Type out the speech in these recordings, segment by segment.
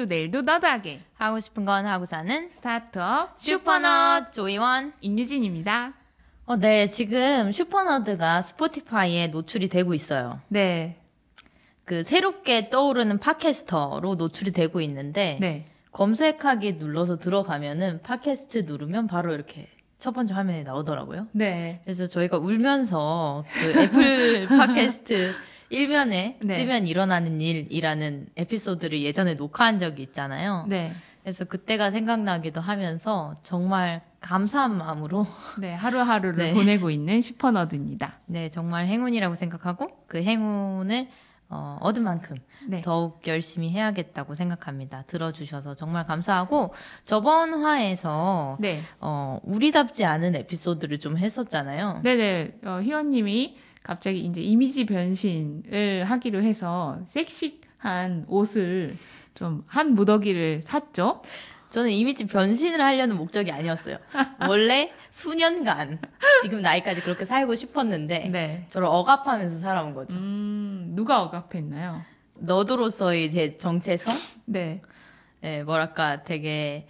오늘도 내일도 nerd하게 하고 싶은 건 하고 사는 스타트업 슈퍼너드 조희원. 임유진입니다. 어, 네, 지금 슈퍼너드가 스포티파이에 노출이 되고 있어요. 네. 그 새롭게 떠오르는 팟캐스터로 노출이 되고 있는데 네. 검색하기 눌러서 들어가면은 팟캐스트 누르면 바로 이렇게 첫 번째 화면에 나오더라고요. 네. 그래서 저희가 울면서 그 애플 팟캐스트 1면에 네. 뜨면 일어나는 일이라는 에피소드를 예전에 녹화한 적이 있잖아요. 네. 그래서 그때가 생각나기도 하면서 정말 감사한 마음으로 네. 하루하루를 네. 보내고 있는 슈퍼너드입니다. 네 정말 행운이라고 생각하고 그 행운을 어, 얻은 만큼 네. 더욱 열심히 해야겠다고 생각합니다. 들어주셔서 정말 감사하고 저번 화에서 네. 어, 우리답지 않은 에피소드를 좀 했었잖아요. 네네. 어, 희원님이 갑자기 이제 이미지 변신을 하기로 해서 섹시한 옷을 좀 한 무더기를 샀죠. 저는 이미지 변신을 하려는 목적이 아니었어요. 원래 수년간 지금 나이까지 그렇게 살고 싶었는데 네. 저를 억압하면서 살아온 거죠. 음, 누가 억압했나요? 너드로서의 제 정체성? 네. 예, 뭐랄까 되게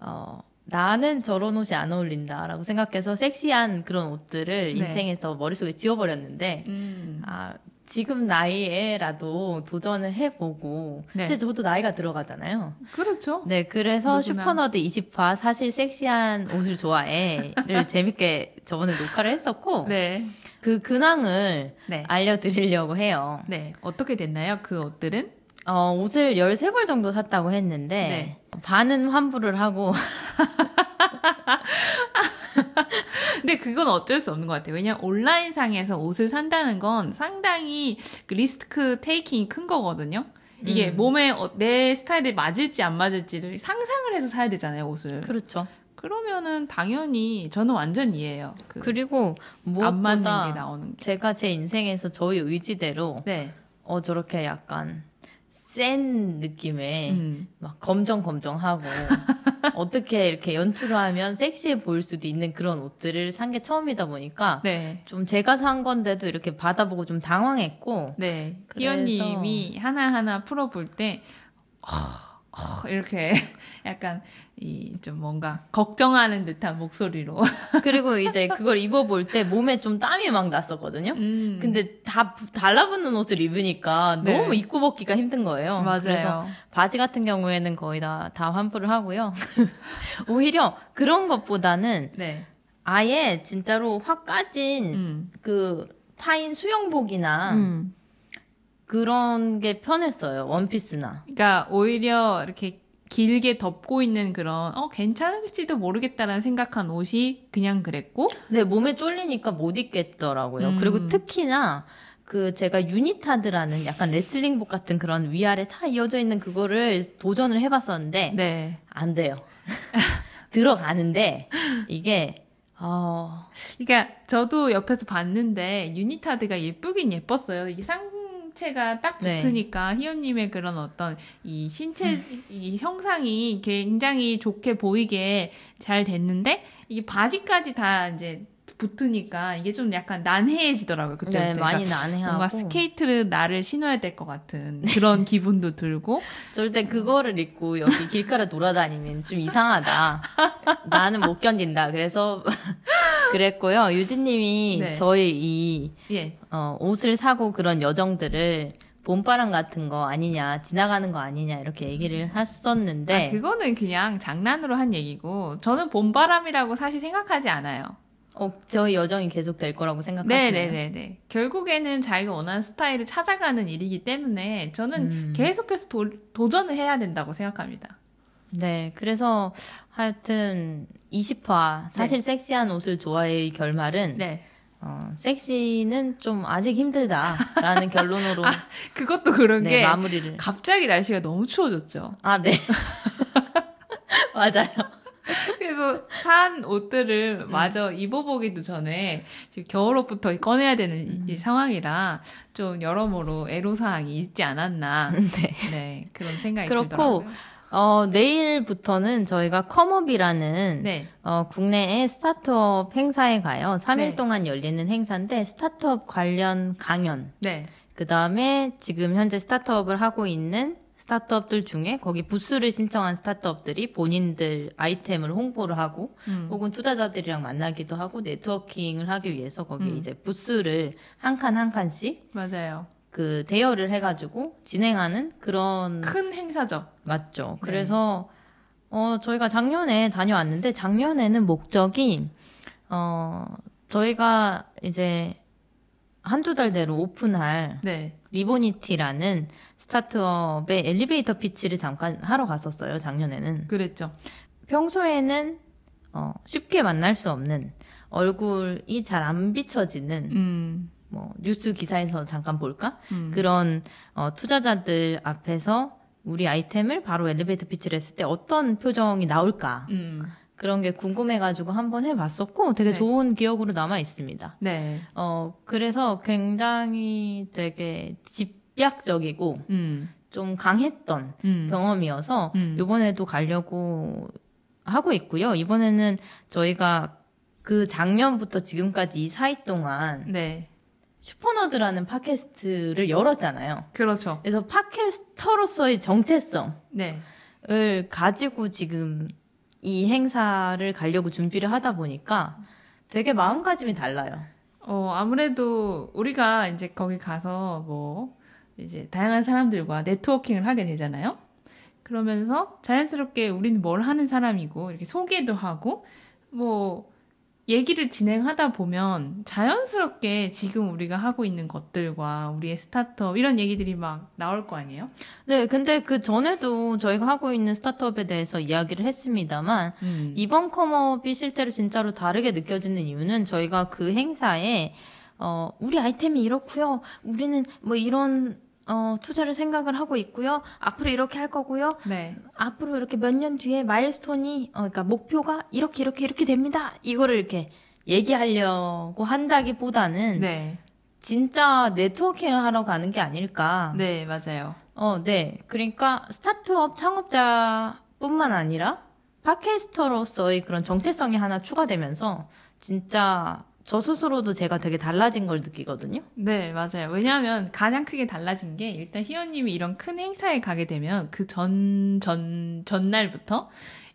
어 나는 저런 옷이 안 어울린다라고 생각해서 섹시한 그런 옷들을 네. 인생에서 머릿속에 지워버렸는데 음. 아 지금 나이에라도 도전을 해보고 네. 사실 저도 나이가 들어가잖아요. 그렇죠. 네, 그래서. 슈퍼너드 20화 사실 섹시한 옷을 좋아해를 재밌게 저번에 녹화를 했었고 네. 그 근황을 네. 알려드리려고 해요. 네. 어떻게 됐나요? 그 옷들은? 어, 옷을 13벌 정도 샀다고 했는데 네. 반은 환불을 하고 근데 그건 어쩔 수 없는 것 같아요. 왜냐면 온라인상에서 옷을 산다는 건 상당히 그 리스크 테이킹이 큰 거거든요. 이게 음. 몸에 어- 내 스타일에 맞을지 안 맞을지를 상상을 해서 사야 되잖아요, 옷을. 그렇죠. 그러면은 당연히 저는 완전 이해해요. 그 그리고 안 맞는 게 무엇보다 나오는 게. 제가 제 인생에서 저희 의지대로 네. 어 저렇게 약간 센 느낌의 음. 막 검정 검정하고 어떻게 이렇게 연출을 하면 섹시해 보일 수도 있는 그런 옷들을 산 게 처음이다 보니까 네. 좀 제가 산 건데도 이렇게 받아보고 좀 당황했고 네. 희연님이 하나 하나 풀어볼 때, 어, 어, 이렇게 약간 이 좀 뭔가 걱정하는 듯한 목소리로. 그리고 이제 그걸 입어볼 때 몸에 좀 땀이 막 났었거든요. 음. 근데 다 부- 달라붙는 옷을 입으니까 네. 너무 입고 벗기가 힘든 거예요. 그래서 맞아요. 바지 같은 경우에는 거의 다, 다 환불을 하고요. 오히려 그런 것보다는 네. 아예 진짜로 확 까진 음. 그 파인 수영복이나 음. 그런 게 편했어요. 원피스나. 그러니까 오히려 이렇게 길게 덮고 있는 그런 어 괜찮을지도 모르겠다라는 생각한 옷이 그냥 그랬고 근데 몸에 쫄리니까 못 입겠더라고요. 음. 그리고 특히나 그 제가 유니타드라는 약간 레슬링복 같은 그런 위아래 다 이어져 있는 그거를 도전을 해봤었는데 네 안 돼요. 들어가는데 이게 어 그러니까 저도 옆에서 봤는데 유니타드가 예쁘긴 예뻤어요 이게 상 체가 딱 네. 붙으니까 희연님의 그런 어떤 이 신체 이 형상이 굉장히 좋게 보이게 잘 됐는데 이게 바지까지 다 이제 붙으니까 이게 좀 약간 난해해지더라고요 그때부터 네, 많이 그러니까 난해하고 뭔가 스케이트를 나를 신어야 될 것 같은 그런 기분도 들고 절대 그거를 입고 여기 길가를 돌아다니면 좀 이상하다. 나는 못 견딘다. 그래서 그랬고요. 유진님이 네. 저희 이 예 어, 옷을 사고 그런 여정들을 봄바람 같은 거 아니냐, 지나가는 거 아니냐 이렇게 얘기를 했었는데 아, 그거는 그냥 장난으로 한 얘기고 저는 봄바람이라고 사실 생각하지 않아요. 어, 저희 여정이 계속 될 거라고 생각하시나요? 네네네네. 결국에는 자기가 원하는 스타일을 찾아가는 일이기 때문에 저는 음. 계속해서 도, 도전을 해야 된다고 생각합니다. 네, 그래서 하여튼 20화 사실 섹시한 옷을 좋아해의 결말은 네. 어, 섹시는 좀 아직 힘들다라는 결론으로 그것도 그런 네, 게 마무리를. 갑자기 날씨가 너무 추워졌죠. 아, 네. 맞아요. 그래서 산 음. 옷들을 마저 입어보기도 전에 지금 겨울옷부터 꺼내야 되는 음. 이- 이 상황이라 좀 여러모로 애로사항이 있지 않았나. 네. 네. 그런 생각이 그렇고, 들더라고요. 어, 내일부터는 저희가 컴업이라는 네. 어, 국내의 스타트업 행사에 가요. 3일 네. 동안 열리는 행사인데 스타트업 관련 강연, 네. 그 다음에 지금 현재 스타트업을 하고 있는 스타트업들 중에 거기 부스를 신청한 스타트업들이 본인들 아이템을 홍보를 하고 음. 혹은 투자자들이랑 만나기도 하고 네트워킹을 하기 위해서 거기 음. 이제 부스를 한 칸 한 칸씩 맞아요. 그 대여를 해가지고 진행하는 그런 큰 행사죠. 맞죠. 네. 그래서 어 저희가 작년에 다녀왔는데 작년에는 목적이 어 저희가 이제 한두 달 내로 오픈할 네. 리보니티라는 스타트업의 엘리베이터 피치를 잠깐 하러 갔었어요. 작년에는 그랬죠. 평소에는 어 쉽게 만날 수 없는 얼굴이 잘 안 비춰지는 음. 뭐 뉴스 기사에서 잠깐 볼까 음. 그런 어, 투자자들 앞에서 우리 아이템을 바로 엘리베이터 피치를 했을 때 어떤 표정이 나올까 음. 그런 게 궁금해가지고 한번 해봤었고 되게 네. 좋은 기억으로 남아 있습니다. 네. 어 그래서 굉장히 되게 집약적이고 음. 좀 강했던 음. 경험이어서 음. 이번에도 가려고 하고 있고요. 이번에는 저희가 그 작년부터 지금까지 이 사이 동안 네. 슈퍼너드라는 팟캐스트를 열었잖아요. 그렇죠. 그래서 팟캐스터로서의 정체성을 네. 가지고 지금 이 행사를 가려고 준비를 하다 보니까 되게 마음가짐이 달라요. 어, 아무래도 우리가 이제 거기 가서 뭐, 이제 다양한 사람들과 네트워킹을 하게 되잖아요. 그러면서 자연스럽게 우리는 뭘 하는 사람이고, 이렇게 소개도 하고, 뭐, 얘기를 진행하다 보면 자연스럽게 지금 우리가 하고 있는 것들과 우리의 스타트업, 이런 얘기들이 막 나올 거 아니에요? 네, 근데 그 전에도 저희가 하고 있는 스타트업에 대해서 이야기를 했습니다만 음. 이번 컴업이 실제로 진짜로 다르게 느껴지는 이유는 저희가 그 행사에 어, 우리 아이템이 이렇고요. 우리는 뭐 이런 어, 투자를 생각을 하고 있고요. 앞으로 이렇게 할 거고요. 네. 앞으로 이렇게 몇 년 뒤에 마일스톤이 어, 그러니까 목표가 이렇게 이렇게 이렇게 됩니다. 이거를 이렇게 얘기하려고 한다기보다는 네. 진짜 네트워킹을 하러 가는 게 아닐까. 네, 맞아요. 어, 네. 그러니까 스타트업 창업자뿐만 아니라 팟캐스터로서의 그런 정체성이 하나 추가되면서 진짜 저 스스로도 제가 되게 달라진 걸 느끼거든요. 네, 맞아요. 왜냐하면 가장 크게 달라진 게 일단 희원님이 이런 큰 행사에 가게 되면 그 전, 전, 전날부터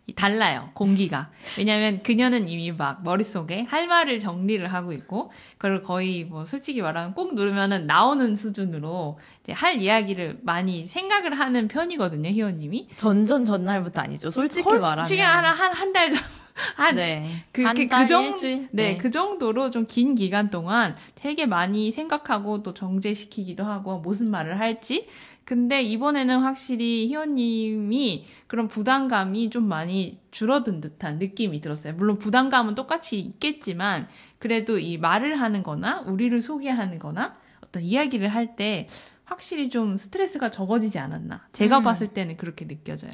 이 달라요. 공기가. 왜냐하면 그녀는 이미 막 머릿속에 할 말을 정리를 하고 있고 그걸 거의 뭐 솔직히 말하면 꼭 누르면은 나오는 수준으로 이제 할 이야기를 많이 생각을 하는 편이거든요, 희원님이. 전전 전날부터 아니죠. 솔직히 말하면. 솔직히 한한달 전. 한 네. 그, 한 그, 달, 그 정, 일주일? 네, 네. 그 정도로 좀 긴 기간 동안 되게 많이 생각하고 또 정제시키기도 하고 무슨 말을 할지. 근데 이번에는 확실히 희원님이 그런 부담감이 좀 많이 줄어든 듯한 느낌이 들었어요. 물론 부담감은 똑같이 있겠지만 그래도 이 말을 하는 거나 우리를 소개하는 거나 어떤 이야기를 할 때 확실히 좀 스트레스가 적어지지 않았나. 제가 음. 봤을 때는 그렇게 느껴져요.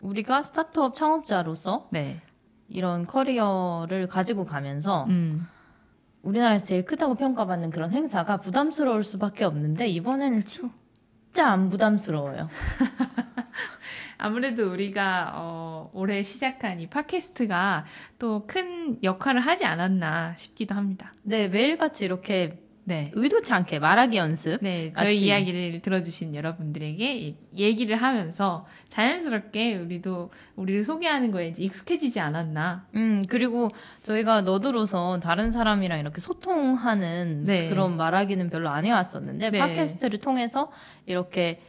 우리가 스타트업 창업자로서 네. 이런 커리어를 가지고 가면서 음. 우리나라에서 제일 크다고 평가받는 그런 행사가 부담스러울 수밖에 없는데 이번에는 진짜 안 부담스러워요. 아무래도 우리가 어, 올해 시작한 이 팟캐스트가 또 큰 역할을 하지 않았나 싶기도 합니다. 네, 매일같이 이렇게 네. 의도치 않게 말하기 연습. 네, 저희 같이. 이야기를 들어주신 여러분들에게 이- 얘기를 하면서 자연스럽게 우리도 우리를 소개하는 거에 익숙해지지 않았나. 음, 그리고 저희가 너드로서 다른 사람이랑 이렇게 소통하는 네. 그런 말하기는 별로 안 해왔었는데, 네. 팟캐스트를 통해서 이렇게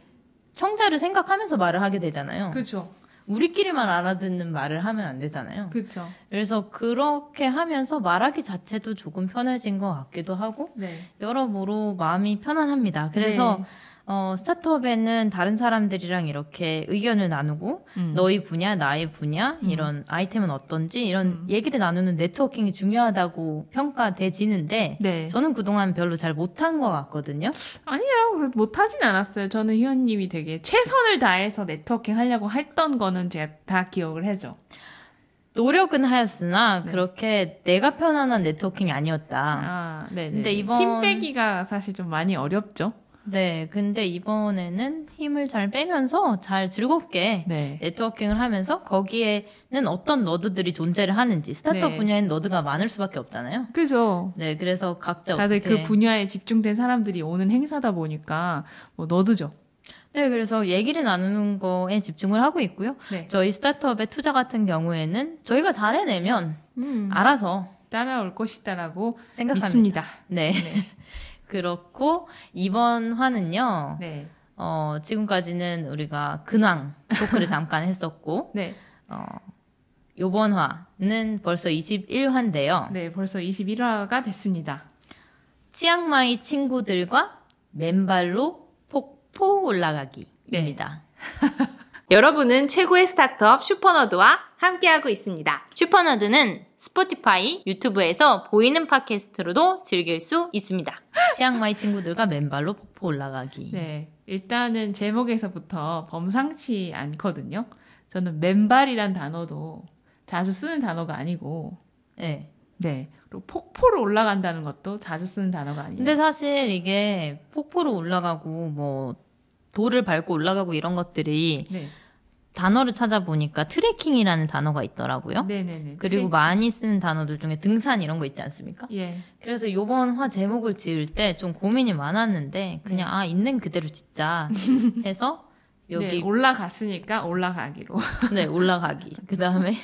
청자를 생각하면서 말을 하게 되잖아요. 그렇죠. 우리끼리만 알아듣는 말을 하면 안 되잖아요. 그렇죠. 그래서 그렇게 하면서 말하기 자체도 조금 편해진 것 같기도 하고, 네. 여러모로 마음이 편안합니다. 그래서 네. 어, 스타트업에는 다른 사람들이랑 이렇게 의견을 나누고 음. 너희 분야, 나의 분야, 이런 아이템은 어떤지 이런 음. 얘기를 나누는 네트워킹이 중요하다고 평가돼지는데 네. 저는 그동안 별로 잘 못한 것 같거든요. 아니에요. 못하진 않았어요. 저는 희원님이 되게 최선을 다해서 네트워킹 하려고 했던 거는 제가 다 기억을 해죠. 노력은 하였으나 네. 그렇게 내가 편안한 네트워킹이 아니었다. 아, 네. 근데 이번- 힘 빼기가 사실 좀 많이 어렵죠. 네, 근데 이번에는 힘을 잘 빼면서 잘 즐겁게 네. 네트워킹을 하면서 거기에는 어떤 너드들이 존재를 하는지 스타트업 네. 분야엔 너드가 많을 수밖에 없잖아요. 그죠. 네, 그래서 각자 다들 그 분야에 집중된 사람들이 오는 행사다 보니까 뭐 너드죠. 네, 그래서 얘기를 나누는 거에 집중을 하고 있고요. 네. 저희 스타트업의 투자 같은 경우에는 저희가 잘 해내면 음, 알아서 따라올 것이다라고 생각합니다. 믿습니다. 네. 그렇고 이번 화는요. 네. 어, 지금까지는 우리가 근황 토크를 잠깐 했었고 네. 어, 요번 화는 벌써 21화인데요. 네, 벌써 21화가 됐습니다. 치앙마이 친구들과 맨발로 폭포 올라가기입니다. 여러분은 최고의 스타트업 슈퍼너드와 함께하고 있습니다. 슈퍼너드는 스포티파이, 유튜브에서 보이는 팟캐스트로도 즐길 수 있습니다. 치앙마이 친구들과 맨발로 폭포 올라가기. 네. 일단은 제목에서부터 범상치 않거든요. 저는 맨발이란 단어도 자주 쓰는 단어가 아니고, 네. 네. 그리고 폭포로 올라간다는 것도 자주 쓰는 단어가 아니에요. 근데 사실 이게 폭포로 올라가고 뭐 돌을 밟고 올라가고 이런 것들이 네. 단어를 찾아보니까 트레킹이라는 단어가 있더라고요. 네네네. 그리고 트레이닝. 많이 쓰는 단어들 중에 등산 이런 거 있지 않습니까? 예. 그래서 요번 화 제목을 지을 때 좀 고민이 많았는데 그냥 아 있는 그대로 짓자 해서 여기 네, 올라갔으니까 올라가기로. 네, 올라가기. 그 다음에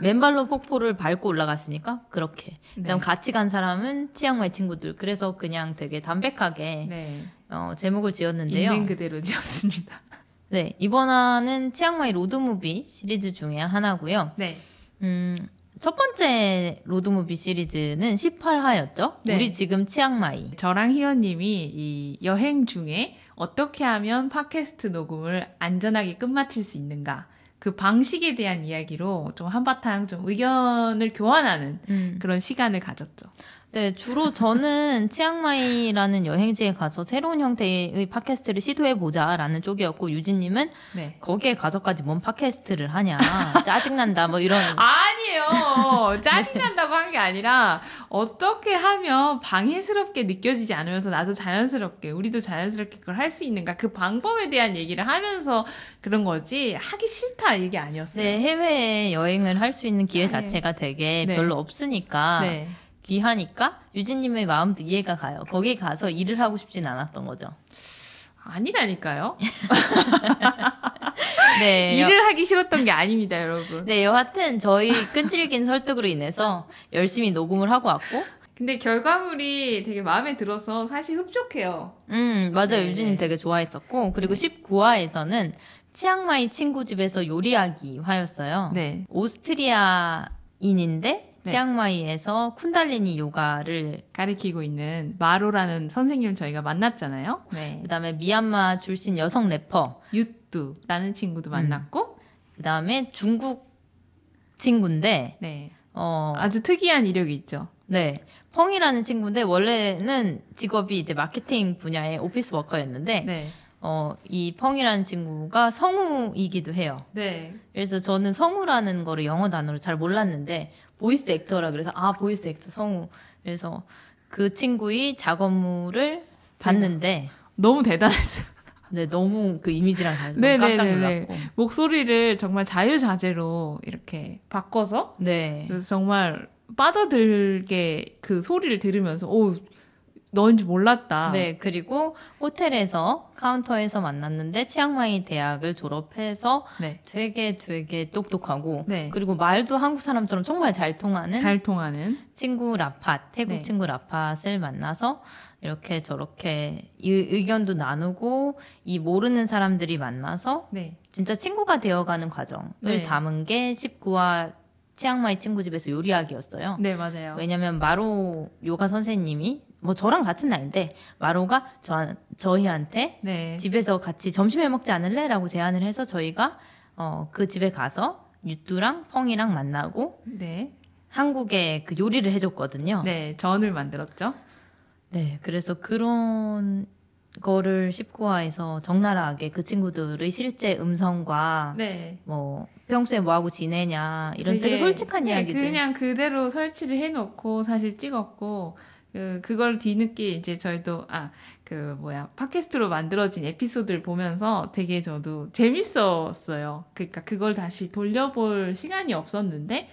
맨발로 폭포를 밟고 올라갔으니까 그렇게. 그 다음 네. 같이 간 사람은 치앙마이 친구들. 그래서 그냥 되게 담백하게 네. 어, 제목을 지었는데요. 있는 그대로 지었습니다. 네, 이번 화는 치앙마이 로드무비 시리즈 중에 하나고요. 네. 음, 첫 번째 로드무비 시리즈는 18화였죠? 네. 우리 지금 치앙마이. 저랑 희원님이 이 여행 중에 어떻게 하면 팟캐스트 녹음을 안전하게 끝마칠 수 있는가. 그 방식에 대한 이야기로 좀 한바탕 좀 의견을 교환하는 음. 그런 시간을 가졌죠. 네, 주로 저는 치앙마이라는 여행지에 가서 새로운 형태의 팟캐스트를 시도해보자라는 쪽이었고, 유진님은 네. 거기에 가서까지 뭔 팟캐스트를 하냐. 짜증난다, 뭐 이런. 아니에요. 짜증난다고 한 게 아니라 어떻게 하면 방해스럽게 느껴지지 않으면서 나도 자연스럽게 우리도 자연스럽게 그걸 할 수 있는가 그 방법에 대한 얘기를 하면서 그런 거지 하기 싫다 이게 아니었어요. 네, 해외 여행을 할 수 있는 기회 아니에요. 자체가 되게 네. 별로 없으니까. 네. 귀하니까 유진님의 마음도 이해가 가요. 거기 가서 일을 하고 싶진 않았던 거죠. 아니라니까요. 네. 일을 하기 싫었던 게 아닙니다, 여러분. 네, 여하튼 저희 끈질긴 설득으로 인해서 열심히 녹음을 하고 왔고, 근데 결과물이 되게 마음에 들어서 사실 흡족해요. 음, 맞아요. 네, 유진님 네. 되게 좋아했었고, 그리고 19화에서는 치앙마이 친구 집에서 요리하기 화였어요. 네. 오스트리아인인데, 네. 치앙마이에서 쿤달리니 요가를, 가리키고 있는 마로라는 선생님 저희가 만났잖아요. 네. 그 다음에 미얀마 출신 여성 래퍼, 유뚜라는 친구도 만났고, 그 다음에 중국 친구인데, 네. 어, 아주 특이한 이력이 있죠. 네. 펑이라는 친구인데 원래는 직업이 이제 마케팅 분야의 office worker였는데 네. 어, 이 펑이라는 친구가 성우이기도 해요. 네. 그래서 저는 성우라는 거를 영어 단어로 잘 몰랐는데 voice actor라 그래서 아 voice actor 성우. 그래서 그 친구의 작업물을 봤는데 너무 대단했어요. 네, 너무 그 이미지랑 네, 깜짝. 놀랐고. 목소리를 정말 자유자재로 이렇게 바꿔서 네. 그래서 정말 빠져들게 그 소리를 들으면서 오 너인지 몰랐다. 네, 그리고 호텔에서 카운터에서 만났는데 치앙마이 대학을 졸업해서 네. 되게 되게 똑똑하고 네. 그리고 말도 한국 사람처럼 정말 잘 통하는 잘 통하는 친구 라팟 태국 네. 친구 라팟을 만나서 이렇게 저렇게 이 의견도 나누고 이 모르는 사람들이 만나서 네. 진짜 친구가 되어가는 과정을 네. 담은 게 19화 치앙마이 친구 집에서 요리하기였어요. 네, 맞아요. 왜냐면 마로 요가 선생님이 뭐 저랑 같은 나이인데 마로가 저 저희한테 네. 집에서 같이 점심에 먹지 않을래라고 제안을 해서 저희가 어 그 집에 가서 유뚜랑 펑이랑 만나고 네. 한국에 그 요리를 해줬거든요. 네, 전을 만들었죠. 네, 그래서 그런 거를 19화에서 적나라하게 그 친구들의 실제 음성과 네. 뭐 평소에 뭐 하고 지내냐 이런 되게 되게 솔직한 네, 이야기들. 그냥 그대로 설치를 해놓고 사실 찍었고 그 그걸 뒤늦게 이제 저희도 아 그 뭐야 팟캐스트로 만들어진 에피소드를 보면서 되게 저도 재밌었어요. 그러니까 그걸 다시 돌려볼 시간이 없었는데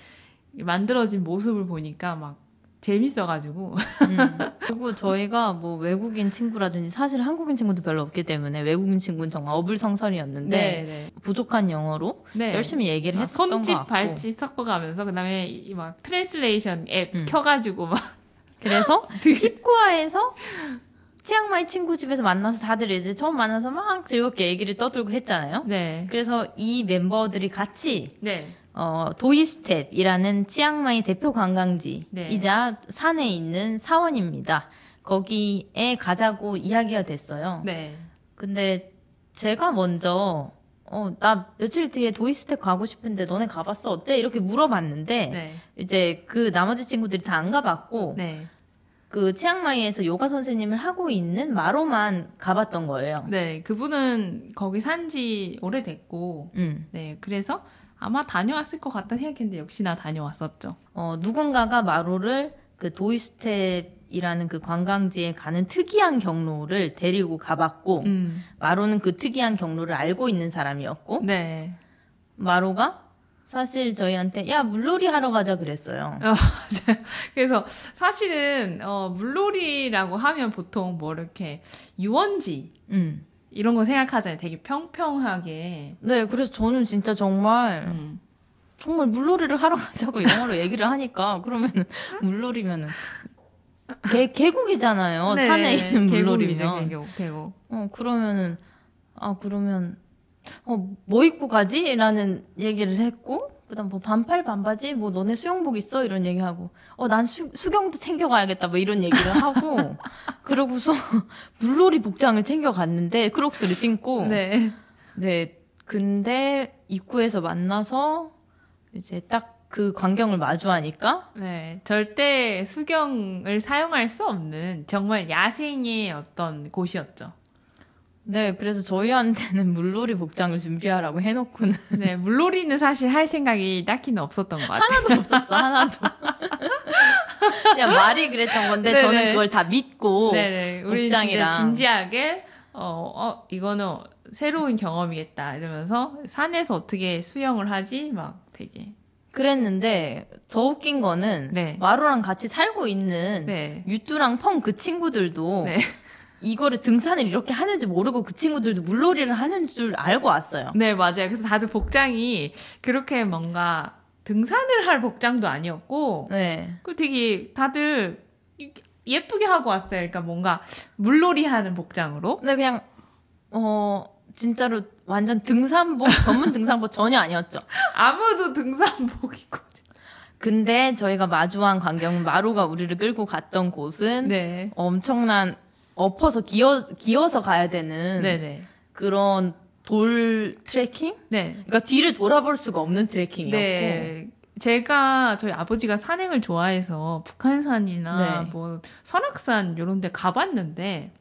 만들어진 모습을 보니까 막 재밌어가지고. 음. 그리고 저희가 뭐 외국인 친구라든지 사실 한국인 친구도 별로 없기 때문에 외국인 친구는 정말 어불성설이었는데 네. 부족한 영어로 네. 열심히 얘기를 막 했었던 것 손짓 갖고 발짓 섞어가면서 그다음에 이막 translation 앱 음. 켜가지고 막 그래서 19화에서 치앙마이 친구 집에서 만나서 다들 이제 처음 만나서 막 즐겁게 얘기를 떠들고 했잖아요. 네. 그래서 이 멤버들이 같이 네. 어, 도이수텝이라는 치앙마이 대표 관광지이자 산에 있는 사원입니다. 거기에 가자고 이야기가 됐어요. 네. 근데 제가 먼저 어, 나 며칠 뒤에 도이스텝 가고 싶은데 너네 가봤어? 어때? 이렇게 물어봤는데 네. 이제 그 나머지 친구들이 다 안 가봤고 네. 그 치앙마이에서 요가 선생님을 하고 있는 마로만 가봤던 거예요. 네. 그분은 거기 산 지 오래됐고, 음. 네. 그래서 아마 다녀왔을 것 같다 생각했는데 역시나 다녀왔었죠. 어, 누군가가 마로를 그 도이스텝 이라는 그 관광지에 가는 특이한 경로를 데리고 가봤고, 음. 마로는 그 특이한 경로를 알고 있는 사람이었고, 네. 마로가 사실 저희한테, 야, 물놀이 하러 가자 그랬어요. 그래서 사실은 어, 물놀이라고 하면 보통 뭐 이렇게 유원지 음. 이런 거 생각하잖아요. 되게 평평하게. 네, 그래서 저는 진짜 정말, 음. 정말 물놀이를 하러 가자고 영어로 얘기를 하니까, 그러면은, 물놀이면은, 계, 계곡이잖아요. 네, 산에 있는 물놀이면. 계곡, 계곡. 어, 그러면은, 아, 그러면, 어, 뭐 입고 가지? 라는 얘기를 했고, 그 다음 뭐 반팔, 반바지? 뭐 너네 수영복 있어? 이런 얘기하고, 어, 난 수, 수경도 챙겨가야겠다. 뭐 이런 얘기를 하고, 그러고서 물놀이 복장을 챙겨갔는데, 크록스를 신고, 네. 네, 근데 입구에서 만나서, 이제 딱 그 광경을 마주하니까, 네. 절대 수경을 사용할 수 없는 정말 야생의 어떤 곳이었죠. 네, 그래서 저희한테는 물놀이 복장을 준비하라고 해놓고는 네. 물놀이는 사실 할 생각이 딱히는 없었던 것 같아요. 하나도 없었어, 하나도. 그냥 말이 그랬던 건데 네네. 저는 그걸 다 믿고 네네. 우리 복장이랑. 진지하게, 어, 어, 이거는 새로운 경험이겠다. 이러면서 산에서 어떻게 수영을 하지? 막 되게. 그랬는데 더 웃긴 거는 네. 마루랑 같이 살고 있는 네. 유뚜랑 펑 그 친구들도 네. 이거를 등산을 이렇게 하는지 모르고 그 친구들도 물놀이를 하는 줄 알고 왔어요. 네, 맞아요. 그래서 다들 복장이 그렇게 뭔가 등산을 할 복장도 아니었고, 네. 그 되게 다들 예쁘게 하고 왔어요. 그러니까 뭔가 물놀이 하는 복장으로. 근데 그냥 어 진짜로 완전 등산복 전문 등산복 전혀 아니었죠. 아무도 등산복 입고. 근데 저희가 마주한 광경은 마루가 우리를 끌고 갔던 곳은 네. 엄청난 엎어서 기어 기어서 가야 되는 네네. 그런 돌 트레킹? 네. 그러니까 뒤를 돌아볼 수가 없는 트레킹이었고. 네. 제가 저희 아버지가 산행을 좋아해서 북한산이나 네. 뭐 설악산 이런 데 가봤는데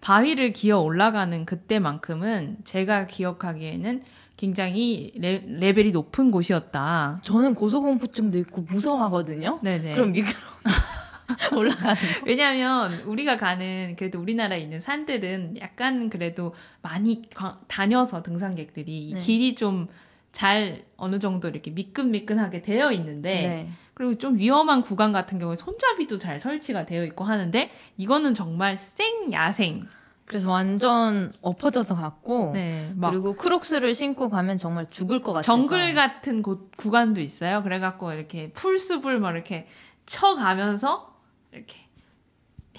바위를 기어 올라가는 그때만큼은 제가 기억하기에는 굉장히 레, 레벨이 높은 곳이었다. 저는 고소공포증도 있고 무서워하거든요. 네네. 그럼 미끄러 올라가는 거. 왜냐하면 우리가 가는 그래도 우리나라에 있는 산들은 약간 그래도 많이 가- 다녀서 등산객들이 이 네. 길이 좀 잘 어느 정도 이렇게 미끈미끈하게 되어 있는데 네. 그리고 좀 위험한 구간 같은 경우에 손잡이도 잘 설치가 되어 있고 하는데 이거는 정말 생 야생. 그래서 완전 엎어져서 갔고 네. 막 그리고 크록스를 신고 가면 정말 죽을 것 같아서 정글 같은 곳 구간도 있어요. 그래갖고 이렇게 풀숲을 막 이렇게 쳐가면서 이렇게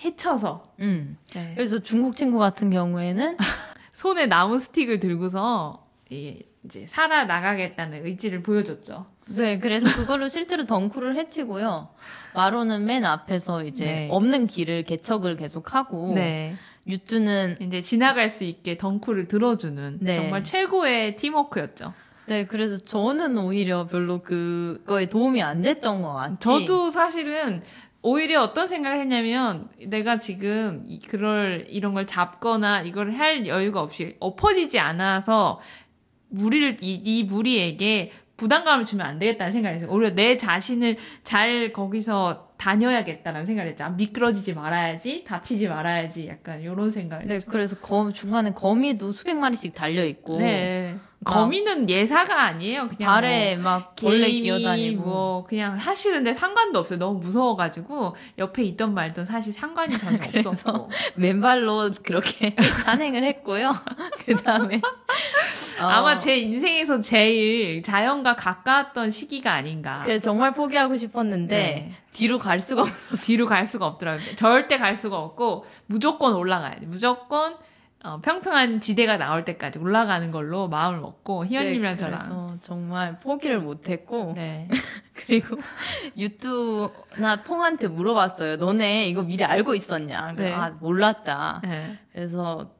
헤쳐서 음. 네. 그래서 중국 친구 같은 경우에는 손에 나무 스틱을 들고서 이- 이제 살아 나가겠다는 의지를 보여줬죠. 네, 그래서 그걸로 실제로 덩크를 해치고요. 마로는 맨 앞에서 이제 네. 없는 길을 개척을 계속하고 네. 유뚜는 이제 지나갈 수 있게 덩크를 들어주는 네. 정말 최고의 팀워크였죠. 네, 그래서 저는 오히려 별로 그거에 도움이 안 됐던 것 같아요. 저도 사실은 오히려 어떤 생각을 했냐면 내가 지금 이- 그럴 이런 걸 잡거나 이걸 할 여유가 없이 엎어지지 않아서 무리를 이, 이 무리에게 부담감을 주면 안 되겠다는 생각을 했어요. 오히려 내 자신을 잘 거기서 다녀야겠다는 생각을 했죠. 아, 미끄러지지 말아야지, 다치지 말아야지, 약간 이런 생각을 네, 했죠. 그래서 검, 중간에 거미도 수백 마리씩 달려 있고 네. 거미는 예사가 아니에요. 그냥 발에 뭐 막 벌레 기어다니고 뭐 그냥 사실 근데 상관도 없어요. 너무 무서워가지고 옆에 있던 말든 사실 상관이 전혀 그래서 없었고. 맨발로 그렇게 산행을 했고요. 그 다음에 어, 아마 제 인생에서 제일 자연과 가까웠던 시기가 아닌가. 그래서 정말 포기하고 싶었는데 네. 뒤로 갈 수가 없어. 뒤로 갈 수가 없더라고요. 절대 갈 수가 없고 무조건 올라가야 돼. 무조건 어, 평평한 지대가 나올 때까지 올라가는 걸로 마음을 먹고 희연님이랑 네, 저랑. 그래서 정말 포기를 못했고 네. 그리고 유튜나 퐁한테 물어봤어요. 너네 이거 미리 알고 있었냐? 네. 아 몰랐다. 네. 그래서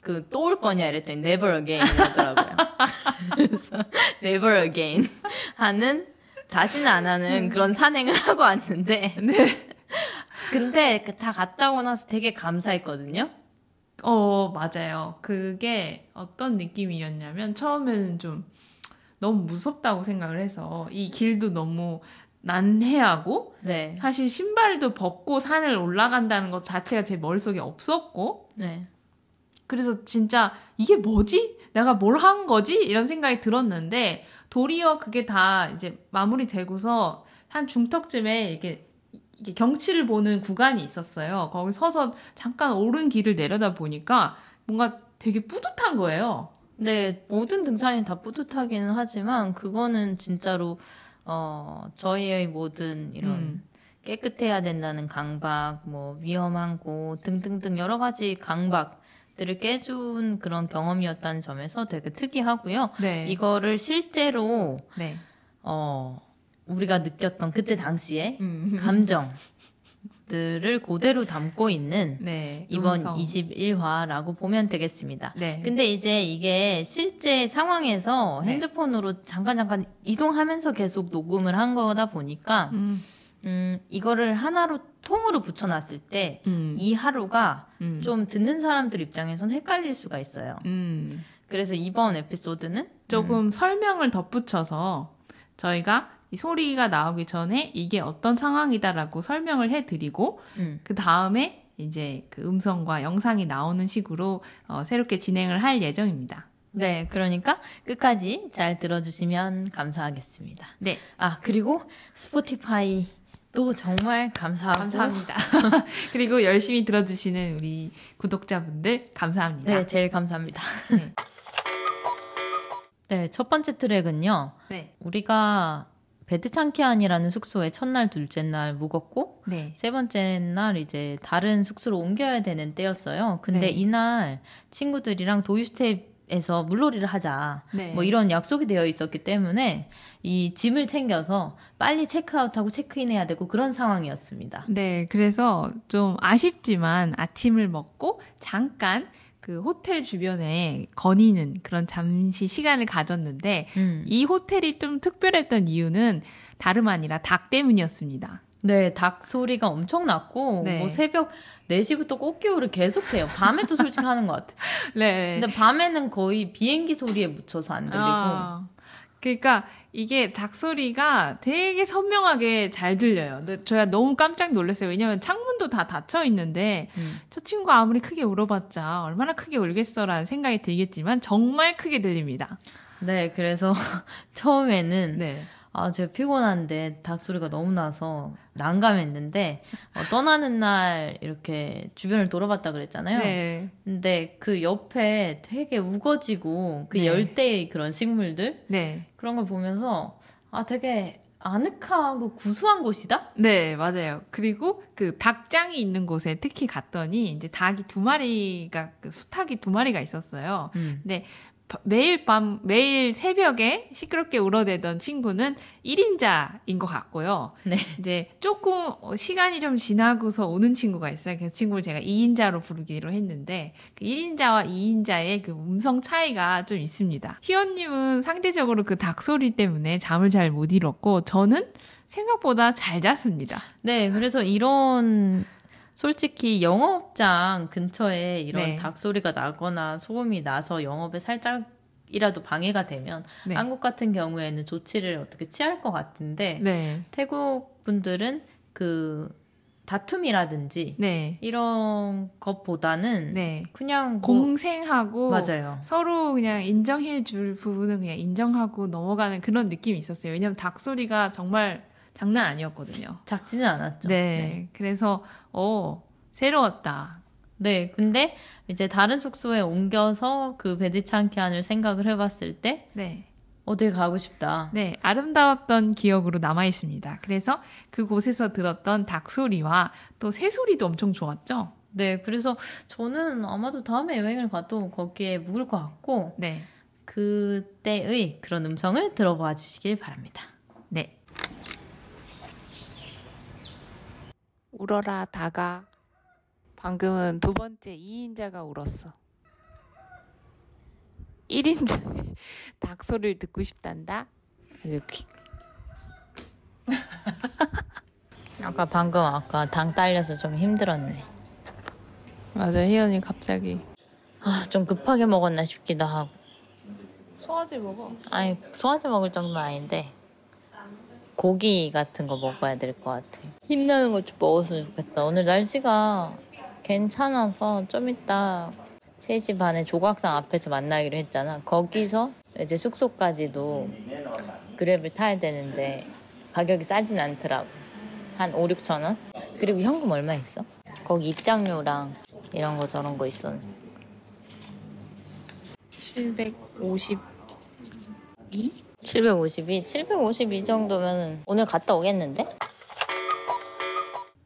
그 또 올 거냐 이랬더니 never again 이러더라고요. 그래서 never again 하는 다시는 안 하는 그런 산행을 하고 왔는데 네. 근데 그다 갔다 오고 나서 되게 감사했거든요. 어, 맞아요. 그게 어떤 느낌이었냐면 처음에는 좀 너무 무섭다고 생각을 해서 이 길도 너무 난해하고 네. 사실 신발도 벗고 산을 올라간다는 것 자체가 제 머릿속에 없었고 네. 그래서 진짜 이게 뭐지? 내가 뭘 한 거지? 이런 생각이 들었는데 도리어 그게 다 이제 마무리되고서 한 중턱쯤에 이렇게 이게 경치를 보는 구간이 있었어요. 거기 서서 잠깐 오른 길을 내려다 보니까 뭔가 되게 뿌듯한 거예요. 네, 모든 등산이 다 뿌듯하기는 하지만 그거는 진짜로 어 저희의 모든 이런 음. 깨끗해야 된다는 강박, 뭐 위험한 곳 등등등 여러 가지 강박 들을 깨준 그런 경험이었다는 점에서 되게 특이하고요. 네. 이거를 실제로 네. 어 우리가 느꼈던 그때 당시에 음. 감정 들을 그대로 담고 있는 네. 이번 음성. 21화라고 보면 되겠습니다. 네. 근데 이제 이게 실제 상황에서 네. 핸드폰으로 잠깐 잠깐 이동하면서 계속 녹음을 한 거다 보니까 음. 음 이거를 하나로 통으로 붙여놨을 때이 음. 하루가 음. 좀 듣는 사람들 입장에선 헷갈릴 수가 있어요. 음. 그래서 이번 에피소드는 조금 설명을 덧붙여서 저희가 이 소리가 나오기 전에 이게 어떤 상황이다라고 설명을 해드리고 음, 그 다음에 이제 그 음성과 영상이 나오는 식으로 어, 새롭게 진행을 할 예정입니다. 네 그러니까 끝까지 잘 들어주시면 감사하겠습니다. 네, 아 그리고 스포티파이 도 정말 감사하고 감사합니다. 그리고 열심히 들어주시는 우리 구독자분들 감사합니다. 네 제일 감사합니다. 네. 네 첫 번째 트랙은요. 네, 우리가 베트창키안이라는 숙소에 첫날, 둘째 날 묵었고 네, 세 번째 날 이제 다른 숙소로 옮겨야 되는 때였어요. 근데 네. 이날 친구들이랑 도유스텝 에서 물놀이를 하자. 네. 뭐 이런 약속이 되어 있었기 때문에 이 짐을 챙겨서 빨리 체크아웃하고 체크인해야 되고 그런 상황이었습니다. 네, 그래서 좀 아쉽지만 아침을 먹고 잠깐 그 호텔 주변에 거니는 그런 잠시 시간을 가졌는데 음. 이 호텔이 좀 특별했던 이유는 다름 아니라 닭 때문이었습니다. 네, 닭 소리가 엄청 났고 네. 뭐 새벽 4시부터 꽃기호를 계속해요. 밤에도 솔직히 하는 것 같아요. 네. 근데 밤에는 거의 비행기 소리에 묻혀서 안 들리고 아, 그러니까 이게 닭 소리가 되게 선명하게 잘 들려요. 근데 저야 너무 깜짝 놀랐어요. 왜냐면 창문도 다 닫혀 있는데 음. 저 친구 아무리 크게 울어봤자 얼마나 크게 울겠어라는 생각이 들겠지만 정말 크게 들립니다. 네, 그래서 처음에는 네. 아, 제가 피곤한데 닭 소리가 너무 나서 난감했는데 어, 떠나는 날 이렇게 주변을 돌아봤다 그랬잖아요. 네. 근데 그 옆에 되게 우거지고 그 네. 열대의 그런 식물들 네. 그런 걸 보면서 아, 되게 아늑하고 구수한 곳이다? 네, 맞아요. 그리고 그 닭장이 있는 곳에 특히 갔더니 이제 닭이 두 마리가 그 수탉이 두 마리가 있었어요. 음. 바- 매일 밤 매일 새벽에 시끄럽게 울어대던 친구는 1인자인 것 같고요. 네. 이제 조금 어, 시간이 좀 지나고서 오는 친구가 있어요. 그 친구를 제가 2인자로 부르기로 했는데 그 1인자와 2인자의 그 음성 차이가 좀 있습니다. 희원님은 상대적으로 그 닭소리 때문에 잠을 잘 못 이뤘고 저는 생각보다 잘 잤습니다. 네, 그래서 이런 솔직히 영업장 근처에 이런 네. 닭 소리가 나거나 소음이 나서 영업에 살짝 이라도 방해가 되면 네. 한국 같은 경우에는 조치를 어떻게 취할 것 같은데 네. 태국 분들은 그 다툼이라든지 네. 이런 것보다는 네. 그냥 뭐- 공생하고 맞아요. 서로 그냥 인정해 줄 부분은 그냥 인정하고 넘어가는 그런 느낌이 있었어요. 왜냐면 닭 소리가 정말 장난 아니었거든요. 작지는 않았죠. 네. 그래서 어, 새로웠다. 네, 근데 이제 다른 숙소에 옮겨서 그 베지창키안을 생각을 해봤을 때 네. 어딜 가고 싶다. 네, 아름다웠던 기억으로 남아 있습니다. 그래서 그곳에서 들었던 닭 소리와 또 새 소리도 엄청 좋았죠. 네, 그래서 저는 아마도 다음에 여행을 가도 거기에 묵을 것 같고 네. 그때의 그런 음성을 들어봐 주시길 바랍니다. 네. 울어라 다가. 방금은 두 번째 2인자가 울었어. 1인자의 닭 소리를 듣고 싶단다? 이렇게 아까 방금 아까 당 딸려서 좀 힘들었네. 맞아 희연이 갑자기. 아, 좀 급하게 먹었나 싶기도 하고. 소화제 먹어. 아니, 소화제 먹을 정도는 아닌데 고기 같은 거 먹어야 될 것 같아. 힘나는 것 좀 먹었으면 좋겠다. 오늘 날씨가 괜찮아서 좀 이따 3시 반에 조각상 앞에서 만나기로 했잖아. 거기서 이제 숙소까지도 그랩을 타야 되는데 가격이 싸진 않더라고. 한 5, 6천 원? 그리고 현금 얼마 있어? 거기 입장료랑 이런 거 저런 거 있었는데. 750 752? 752 정도면 오늘 갔다 오겠는데?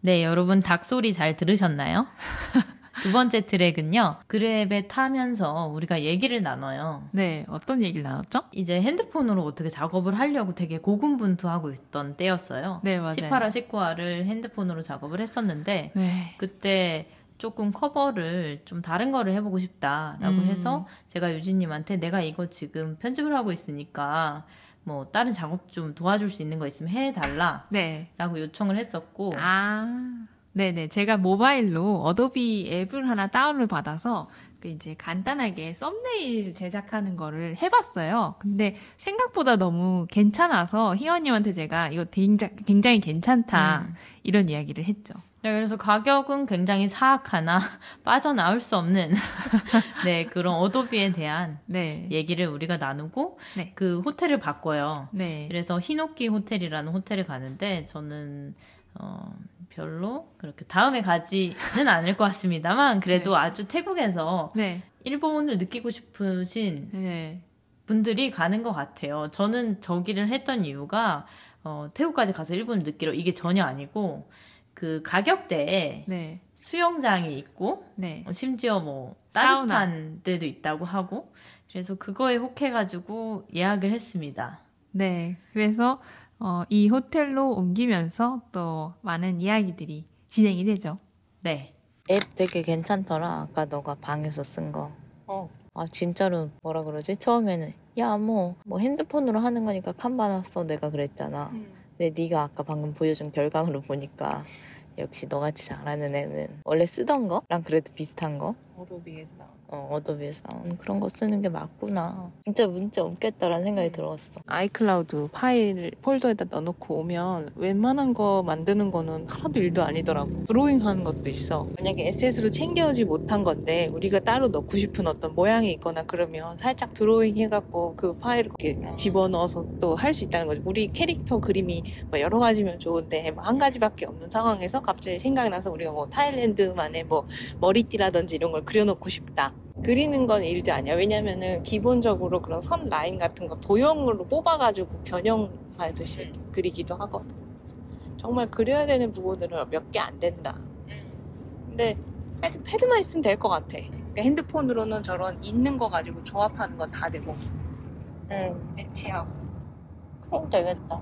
네, 여러분 닭소리 잘 들으셨나요? 두 번째 트랙은요. 그랩에 타면서 우리가 얘기를 나눠요. 네, 어떤 얘기를 나눴죠? 이제 핸드폰으로 어떻게 작업을 하려고 되게 고군분투하고 있던 때였어요. 네, 맞아요. 18화, 19화를 핸드폰으로 작업을 했었는데 네. 그때 조금 커버를 좀 다른 거를 해보고 싶다라고 음. 해서 제가 유진님한테 내가 이거 지금 편집을 하고 있으니까 뭐 다른 작업 좀 도와줄 수 있는 거 있으면 해달라라고 네. 요청을 했었고 아. 네네. 제가 모바일로 어도비 앱을 하나 다운을 받아서 그 이제 간단하게 썸네일 제작하는 거를 해봤어요. 근데 생각보다 너무 괜찮아서 희원님한테 제가 이거 굉장히, 굉장히 괜찮다. 음. 이런 이야기를 했죠. 네, 그래서 가격은 굉장히 사악하나 빠져나올 수 없는 네 그런 어도비에 대한 네. 얘기를 우리가 나누고 네. 그 호텔을 바꿔요. 네. 그래서 히노키 호텔이라는 호텔을 가는데 저는 어, 별로 그렇게 다음에 가지는 않을 것 같습니다만 그래도 네. 아주 태국에서 네. 일본을 느끼고 싶으신 네. 분들이 가는 것 같아요. 저는 저기를 했던 이유가 어, 태국까지 가서 일본을 느끼러 이게 전혀 아니고 그 가격대에 네. 수영장이 있고 네. 어, 심지어 뭐 사우나. 따뜻한 데도 있다고 하고 그래서 그거에 혹해가지고 예약을 했습니다. 네. 그래서 어, 이 호텔로 옮기면서 또 많은 이야기들이 진행이 되죠. 네. 앱 되게 괜찮더라. 아까 너가 방에서 쓴 거. 어. 아 진짜로 뭐라 그러지? 처음에는 야 뭐뭐 핸드폰으로 하는 거니까 칸 받았어 내가 그랬잖아. 근데 네가 아까 방금 보여준 결과물을 보니까 역시 너같이 잘하는 애는 원래 쓰던 거랑 그래도 비슷한 거? 어도비에서 나온 어 어도비에서 나온 그런 거 쓰는 게 맞구나. 진짜 문제 없겠다라는 생각이 들었어. 아이클라우드 파일 폴더에다 넣어놓고 오면 웬만한 거 만드는 거는 하나도 일도 아니더라고. 드로잉 하는 것도 있어. 만약에 asset으로 챙겨오지 못한 건데 우리가 따로 넣고 싶은 어떤 모양이 있거나 그러면 살짝 드로잉 해갖고 그 파일을 이렇게 집어넣어서 또 할 수 있다는 거지. 우리 캐릭터 그림이 뭐 여러 가지면 좋은데 뭐 한 가지밖에 없는 상황에서 갑자기 생각이 나서 우리가 뭐 Thailand만의 뭐 머리띠라든지 이런 걸 그려놓고 싶다. 그리는 건 일도 아니야. 왜냐면은 기본적으로 그런 선 라인 같은 거 도형으로 뽑아가지고 변형하듯이 그리기도 하거든. 정말 그려야 되는 부분들은 몇 개 안 된다. 근데 하여튼 패드만 있으면 될 것 같아. 그러니까 핸드폰으로는 저런 있는 거 가지고 조합하는 건 다 되고 응. 배치하고. 그럼 되겠다.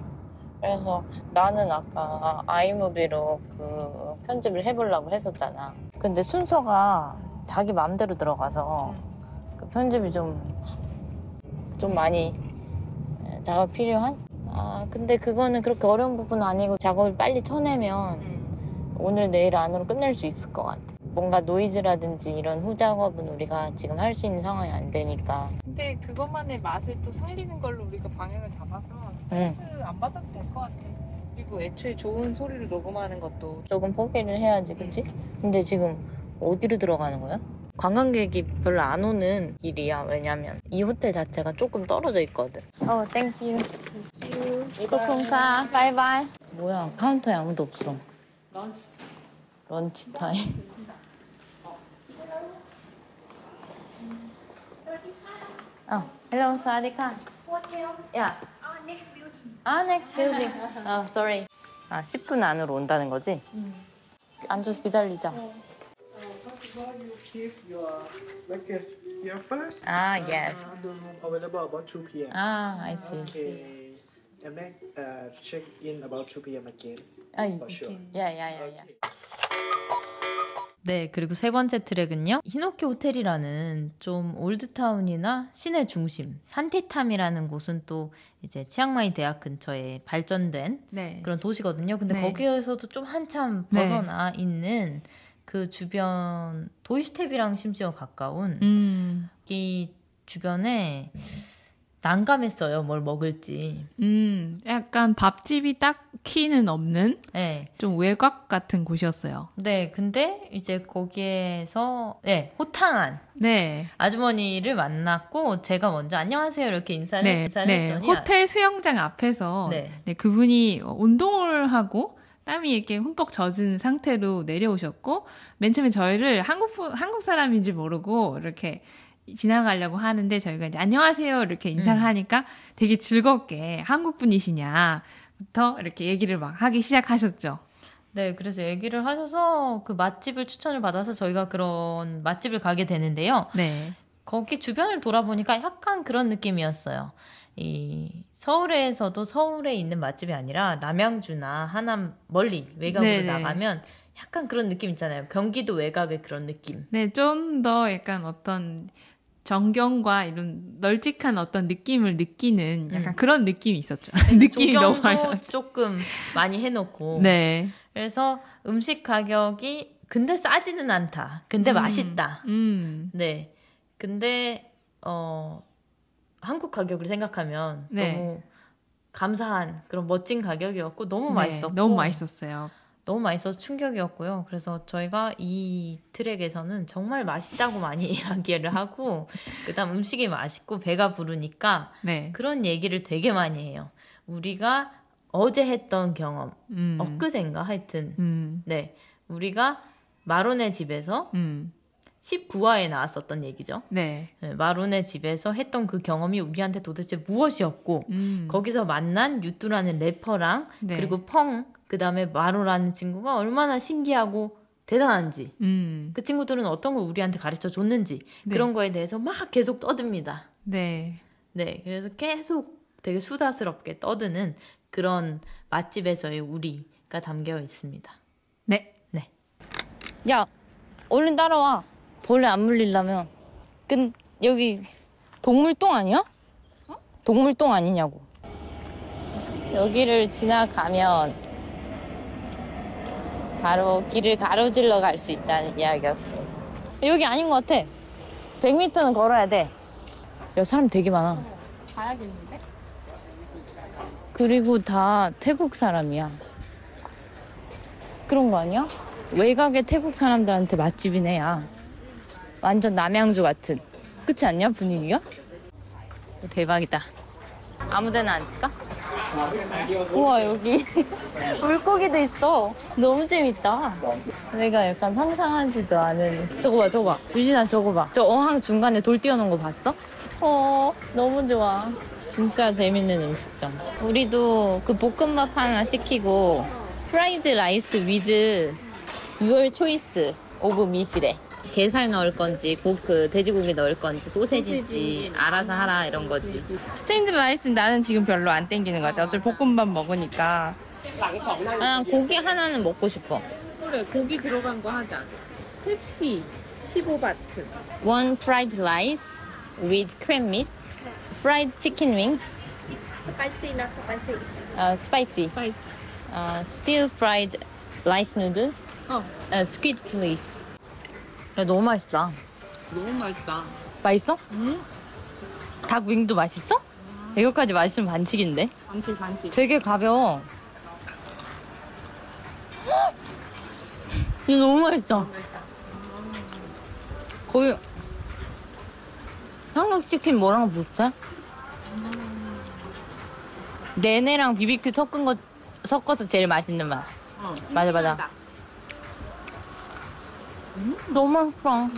그래서 나는 아까 아이무비로 그 편집을 해보려고 했었잖아. 근데 순서가 자기 마음대로 들어가서 그 편집이 좀, 좀 많이 에, 작업 필요한? 아, 근데 그거는 그렇게 어려운 부분은 아니고 작업을 빨리 쳐내면 오늘 내일 안으로 끝낼 수 있을 것 같아. 뭔가 노이즈라든지 이런 후작업은 우리가 지금 할 수 있는 상황이 안 되니까 근데 그것만의 맛을 또 살리는 걸로 우리가 방향을 잡아서 스트레스 안 받아도 될 것 같아. 그리고 애초에 좋은 소리를 녹음하는 것도 조금 포기를 해야지 그치? 근데 지금 어디로 들어가는 거야? 관광객이 별로 안 오는 길이야. 왜냐면 이 호텔 자체가 조금 떨어져 있거든. 어 thank you ขอบคุณค่ะ bye bye 뭐야? 카운터에 아무도 없어. lunch lunch time 어 헬로 사와디카 야 아, next building. 아, sorry. 아, 10분 안으로 온다는 거지? 앉아서 기다리자. If you are like uh, here first, 아, yes. available about 2 p.m. 아, I see. Okay, and then uh, check in about 2 p.m. again 아, for sure. 야, 야, 야, 야. Okay. 네, 그리고 세 번째 트랙은요. 히노키 호텔이라는 좀 올드타운이나 시내 중심, 산티탐이라는 곳은 또 이제 치앙마이 대학 근처에 발전된 네. 그런 도시거든요. 근데 네. 거기에서도 좀 한참 네. 벗어나 있는 그 주변 도이스텝이랑 심지어 가까운 음, 이 주변에 난감했어요. 뭘 먹을지. 음, 약간 밥집이 딱히는 없는 네. 좀 외곽 같은 곳이었어요. 네, 근데 이제 거기에서 네, 호탕한 네. 아주머니를 만났고 제가 먼저 안녕하세요 이렇게 인사를 네, 인사를 네. 했더니 호텔 수영장 앞에서 네. 네, 그분이 운동을 하고 땀이 이렇게 흠뻑 젖은 상태로 내려오셨고 맨 처음에 저희를 한국 분- 한국 사람인지 모르고 이렇게 지나가려고 하는데 저희가 이제 안녕하세요 이렇게 인사를 음. 하니까 되게 즐겁게 한국 분이시냐부터 이렇게 얘기를 막 하기 시작하셨죠. 네, 그래서 얘기를 하셔서 그 맛집을 추천을 받아서 저희가 그런 맛집을 가게 되는데요. 네. 거기 주변을 돌아보니까 약간 그런 느낌이었어요. 이 서울에서도 서울에 있는 맛집이 아니라 남양주나 하남 멀리 외곽으로 네네. 나가면 약간 그런 느낌 있잖아요. 경기도 외곽의 그런 느낌. 네, 좀 더 약간 어떤 정경과 이런 널찍한 어떤 느낌을 느끼는 약간 음. 그런 느낌이 있었죠. 느낌이 너무 많이. 조금 많이 해놓고. 네. 그래서 음식 가격이 근데 싸지는 않다. 근데 음. 맛있다. 음. 네. 근데 어 한국 가격을 생각하면 네. 너무 감사한 그런 멋진 가격이었고 너무 네, 맛있었고 너무 맛있었어요. 너무 맛있어서 충격이었고요. 그래서 저희가 이 트랙에서는 정말 맛있다고 많이 이야기를 하고 그다음 음식이 맛있고 배가 부르니까 네. 그런 얘기를 되게 많이 해요. 우리가 어제 했던 경험, 음. 엊그젠가 하여튼 음. 네. 우리가 마론의 집에서 음. 19화에 나왔었던 얘기죠. 네. 네, 마론의 집에서 했던 그 경험이 우리한테 도대체 무엇이었고 음. 거기서 만난 유뚜라는 래퍼랑 네. 그리고 펑 그다음에 마로라는 친구가 얼마나 신기하고 대단한지 음. 그 친구들은 어떤 걸 우리한테 가르쳐 줬는지 네. 그런 거에 대해서 막 계속 떠듭니다. 네. 네, 그래서 계속 되게 수다스럽게 떠드는 그런 맛집에서의 우리가 담겨 있습니다. 네. 야, 얼른 따라와. 벌레 안 물리려면. 근 여기 동물동 아니야? 동물동 아니냐고. 여기를 지나가면 바로 길을 가로질러 갈 수 있다는 이야기였어. 여기 아닌 것 같아. 100m는 걸어야 돼. 야, 사람 되게 많아. 가야겠는데? 그리고 다 태국 사람이야. 그런 거 아니야? 외곽의 태국 사람들한테 맛집이네, 야. 완전 남양주 같은. 그렇지 않냐, 분위기가? 대박이다. 아무 데나 앉을까? 우와, 여기 물고기도 있어. 너무 재밌다. 내가 약간 상상하지도 않은. 저거 봐, 저거 봐. 유진아, 저거 봐. 저 어항 중간에 돌 띄워놓은 거 봤어? 어, 너무 좋아. 진짜 재밌는 음식점. 우리도 그 볶음밥 하나 시키고 fried rice with your choice of meat이래. 게살 넣을 건지 고 그 돼지고기 넣을 건지 소세지인지 알아서 하라 이런 거지. steamed rice 나는 지금 별로 안 땡기는 것 같아. 어차피 볶음밥 먹으니까. 아 고기 하나는 먹고 싶어. 그래, 고기 들어간 거 하자. 펩시 15바트. One fried rice with cream meat, fried chicken wings, Spicy, not spicy. uh, spicy, 스파이스. uh, still fried rice noodle, 어. uh, squid please. 야, 너무 맛있다. 너무 맛있다. 맛있어? 응. 닭 윙도 맛있어? 이거까지 맛있으면 반칙인데? 반칙 반칙. 되게 가벼워. 이거 너무 맛있다. 거의 한국 치킨 뭐랑 비슷해? 내내랑 비비큐 섞은 거 섞어서 제일 맛있는 맛. 맞아 맞아. 음, 너무 맛있어.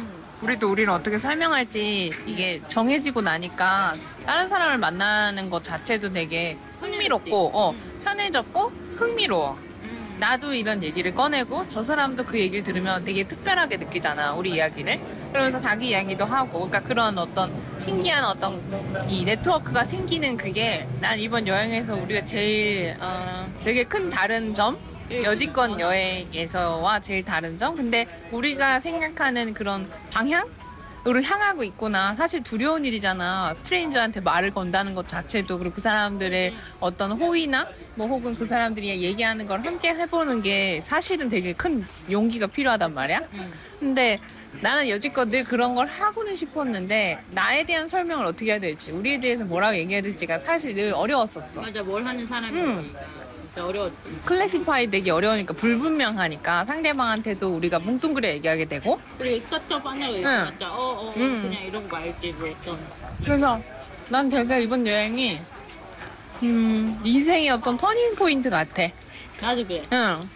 우리도 우리를 어떻게 설명할지 이게 정해지고 나니까 다른 사람을 만나는 것 자체도 되게 흥미롭고 어, 편해졌고 흥미로워. 나도 이런 얘기를 꺼내고 저 사람도 그 얘기를 들으면 되게 특별하게 느끼잖아 우리 이야기를 그러면서 자기 이야기도 하고 그러니까 그런 어떤 신기한 어떤 이 네트워크가 생기는 그게 난 이번 여행에서 우리가 제일 어, 되게 큰 다른 점 여지껏 여행에서와 제일 다른 점 근데 우리가 생각하는 그런 방향 으로 향하고 있구나. 사실 두려운 일이잖아. 스트레인저한테 말을 건다는 것 자체도 그리고 그 사람들의 어떤 호의나 뭐 혹은 그 사람들이 얘기하는 걸 함께 해보는 게 사실은 되게 큰 용기가 필요하단 말이야. 근데 나는 여지껏 늘 그런 걸 하고는 싶었는데 나에 대한 설명을 어떻게 해야 될지 우리에 대해서 뭐라고 얘기해야 될지가 사실 늘 어려웠었어. 맞아 뭘 하는 사람이 음. 진짜 어려웠지. 클래시파이 되기 어려우니까 불분명하니까 상대방한테도 우리가 뭉뚱그려 얘기하게 되고 그리고 스타트업 하냐고 얘기하자. 어어 음. 그냥 이런 거 말지 뭐 어떤. 그래서 난 되게 이번 여행이 음, 인생의 어떤 터닝 포인트 같아. 나도 그래. 응.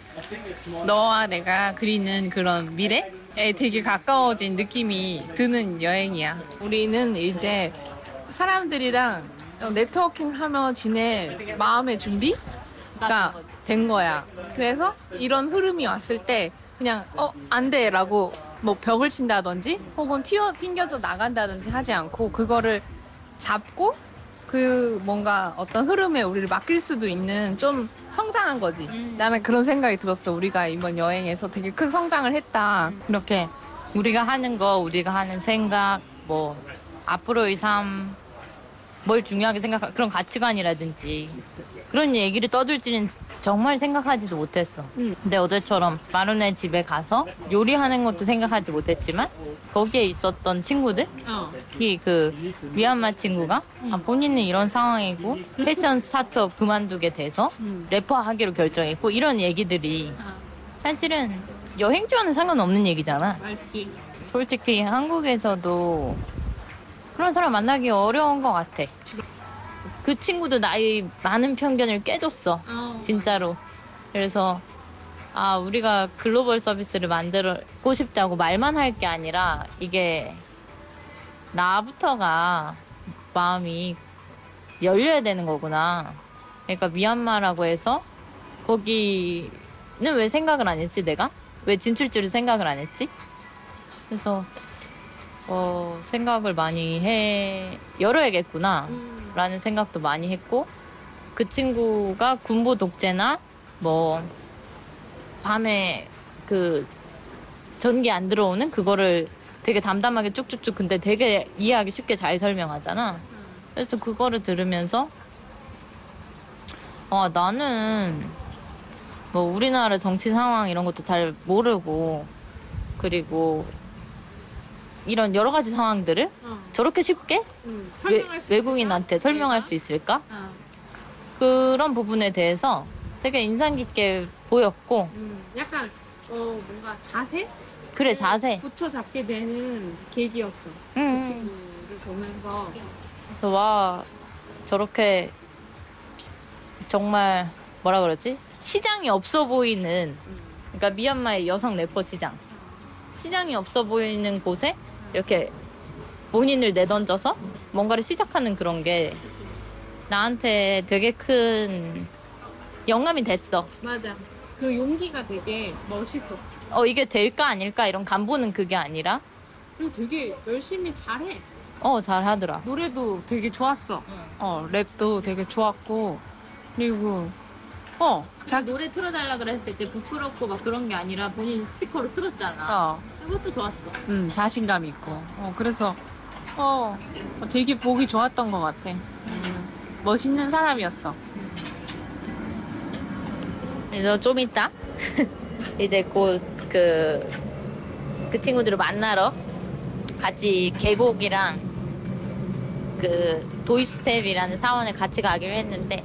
너와 내가 그리는 그런 미래에 되게 가까워진 느낌이 드는 여행이야. 우리는 이제 사람들이랑 네트워킹 하며 지낼 마음의 준비 가 된 거야. 그래서 이런 흐름이 왔을 때 그냥 어, 안 돼. 라고 뭐 벽을 친다든지 혹은 튀어, 튕겨져 나간다든지 하지 않고 그거를 잡고 그 뭔가 어떤 흐름에 우리를 맡길 수도 있는 좀 성장한 거지. 나는 그런 생각이 들었어. 우리가 이번 여행에서 되게 큰 성장을 했다. 이렇게 우리가 하는 거, 우리가 하는 생각, 뭐 앞으로의 삶, 뭘 중요하게 생각, 그런 가치관이라든지 그런 얘기를 떠들지는 정말 생각하지도 못했어. 근데 어제처럼 마루네 집에 가서 요리하는 것도 생각하지 못했지만 거기에 있었던 친구들, 특히 그 미얀마 친구가? 아, 본인은 이런 상황이고 패션 스타트업 그만두게 돼서 래퍼 하기로 결정했고 이런 얘기들이 사실은 여행 지와는 상관없는 얘기잖아. 솔직히 한국에서도 그런 사람 만나기 어려운 것 같아. 그 친구도 나의 많은 편견을 깨줬어. 진짜로. 그래서, 아, 우리가 글로벌 서비스를 만들고 싶다고 말만 할 게 아니라, 이게, 나부터가 마음이 열려야 되는 거구나. 그러니까 미얀마라고 해서, 거기는 왜 생각을 안 했지, 내가? 왜 진출지를 생각을 안 했지? 그래서, 어, 생각을 많이 해, 열어야겠구나. 라는 생각도 많이 했고, 그 친구가 군부 독재나, 뭐, 밤에 그, 전기 안 들어오는 그거를 되게 담담하게 쭉쭉쭉 근데 되게 이해하기 쉽게 잘 설명하잖아. 그래서 그거를 들으면서, 어, 나는, 뭐, 우리나라 정치 상황 이런 것도 잘 모르고, 그리고, 이런 여러 가지 상황들을 저렇게 쉽게 외, 외국인한테 설명할 수 있을까? 그런 부분에 대해서 되게 인상 깊게 보였고, 약간 어 뭔가 자세 그래, 자세. 붙여 잡게 되는 계기였어. 음. 친구를 보면서 그래서 와, 저렇게 정말 뭐라 그러지? 시장이 없어 보이는, 그러니까 미얀마의 여성 래퍼 시장. 시장이 없어 보이는 곳에 이렇게 본인을 내던져서 뭔가를 시작하는 그런 게 나한테 되게 큰 영감이 됐어. 맞아. 그 용기가 되게 멋있었어. 어, 이게 될까 아닐까 이런 간보는 그게 아니라, 그리고 되게 열심히 잘해. 어, 잘 하더라. 노래도 되게 좋았어. 어, 랩도 되게 좋았고. 그리고, 어, 자 노래 틀어달라 그랬을 때 부끄럽고 막 그런 게 아니라 본인 스피커로 틀었잖아. 어, 이것도 좋았어. 음, 자신감 있고. 어, 그래서, 어, 되게 보기 좋았던 것 같아. 음, 멋있는 사람이었어. 그래서 좀 이따 이제 곧 그, 그 그 친구들을 만나러 같이 계곡이랑 그 도이스텝이라는 사원에 같이 가기로 했는데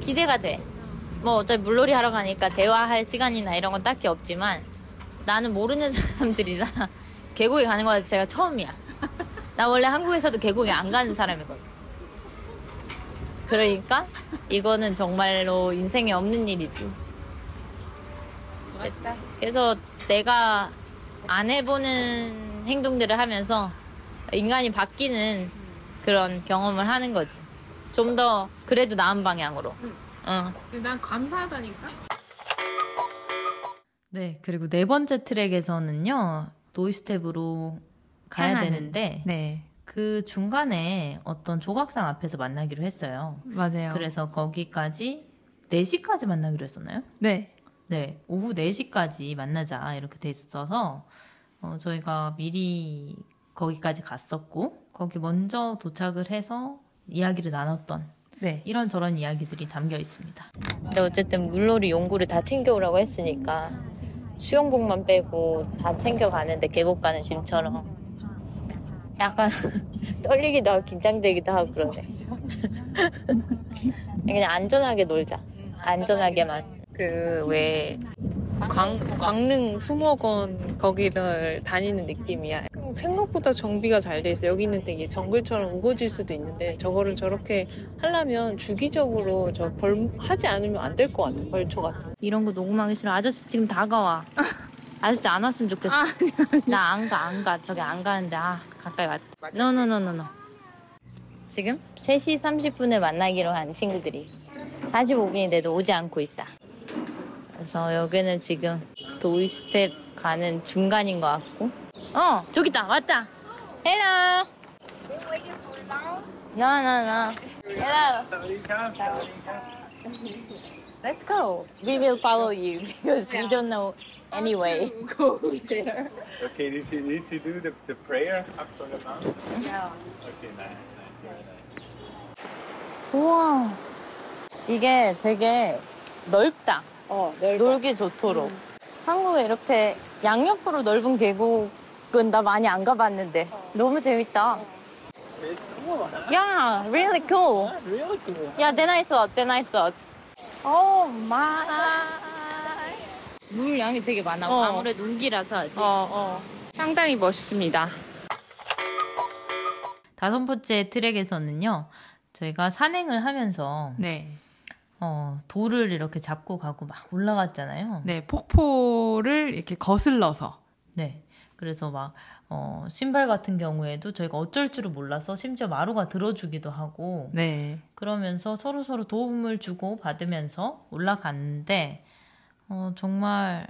기대가 돼. 뭐 어차피 물놀이 하러 가니까 대화할 시간이나 이런 건 딱히 없지만 나는 모르는 사람들이라 계곡에 가는 거 자체가 처음이야. 나 원래 한국에서도 계곡에 안 가는 사람이거든. 그러니까 이거는 정말로 인생에 없는 일이지. 그래서 내가 안 해보는 행동들을 하면서 인간이 바뀌는 그런 경험을 하는 거지. 좀 더 그래도 나은 방향으로. 어. 난 감사하다니까. 네, 그리고 네 번째 트랙에서는요, 도이수텝으로 가야 향하는. 되는데, 네, 그 중간에 어떤 조각상 앞에서 만나기로 했어요. 맞아요. 그래서 거기까지 4시까지 만나기로 했었나요? 네, 네, 오후 4시까지 만나자 이렇게 돼 있어서 어, 저희가 미리 거기까지 갔었고 거기 먼저 도착을 해서 이야기를 나눴던 네. 이런저런 이야기들이 담겨 있습니다. 근데 어쨌든 물놀이 용구를 다 챙겨오라고 했으니까 수영복만 빼고 다 챙겨가는데 계곡 가는 짐처럼 약간 떨리기도 하고 긴장되기도 하고 그러네. 그냥 안전하게 놀자. 안전하게만. 그 왜 광릉 수목원 거기를 다니는 느낌이야. 생각보다 정비가 잘 돼 있어. 여기는 되게 정글처럼 우거질 수도 있는데 저거를 저렇게 하려면 주기적으로 저 벌 하지 않으면 안 될 것 같아. 벌초 같은. 거. 이런 거 녹음하기 싫어. 아저씨 지금 다가와. 아저씨 안 왔으면 좋겠어. 나 안 가, 안 가. 저기 안 가는데, 아, 가까이 왔. 노노노노노. 지금 3시 30분에 만나기로 한 친구들이 45분이 돼도 오지 않고 있다. 그래서 여기는 지금 도이스텝 가는 중간인 것 같고. 어, 저기 있다. 왔다. Hello. No, no, no. Hello. Let's go. We will follow you because we don't know anyway. Okay, did you, did you do the, the prayer up for the mountain? No. Okay, nice, nice, very nice. 우와. 이게 되게 넓다. 어, 넓어. 놀기 좋도록. 한국에 이렇게 양옆으로 넓은 계곡 은나 많이 안 가봤는데 너무 재밌다. 야, really cool. Really cool. 야, then I thought, then I thought. Oh my. 물 양이 되게 많아. 어. 아무래도 우기라서. 아직. 어, 어. 상당히 멋있습니다. 다섯 번째 트랙에서는요, 저희가 산행을 하면서 네. 어, 돌을 이렇게 잡고 가고 막 올라갔잖아요. 네, 폭포를 이렇게 거슬러서. 네. 그래서 막, 어, 신발 같은 경우에도 저희가 어쩔 줄을 몰라서 심지어 마루가 들어주기도 하고, 네. 그러면서 서로 서로 도움을 주고 받으면서 올라갔는데, 어, 정말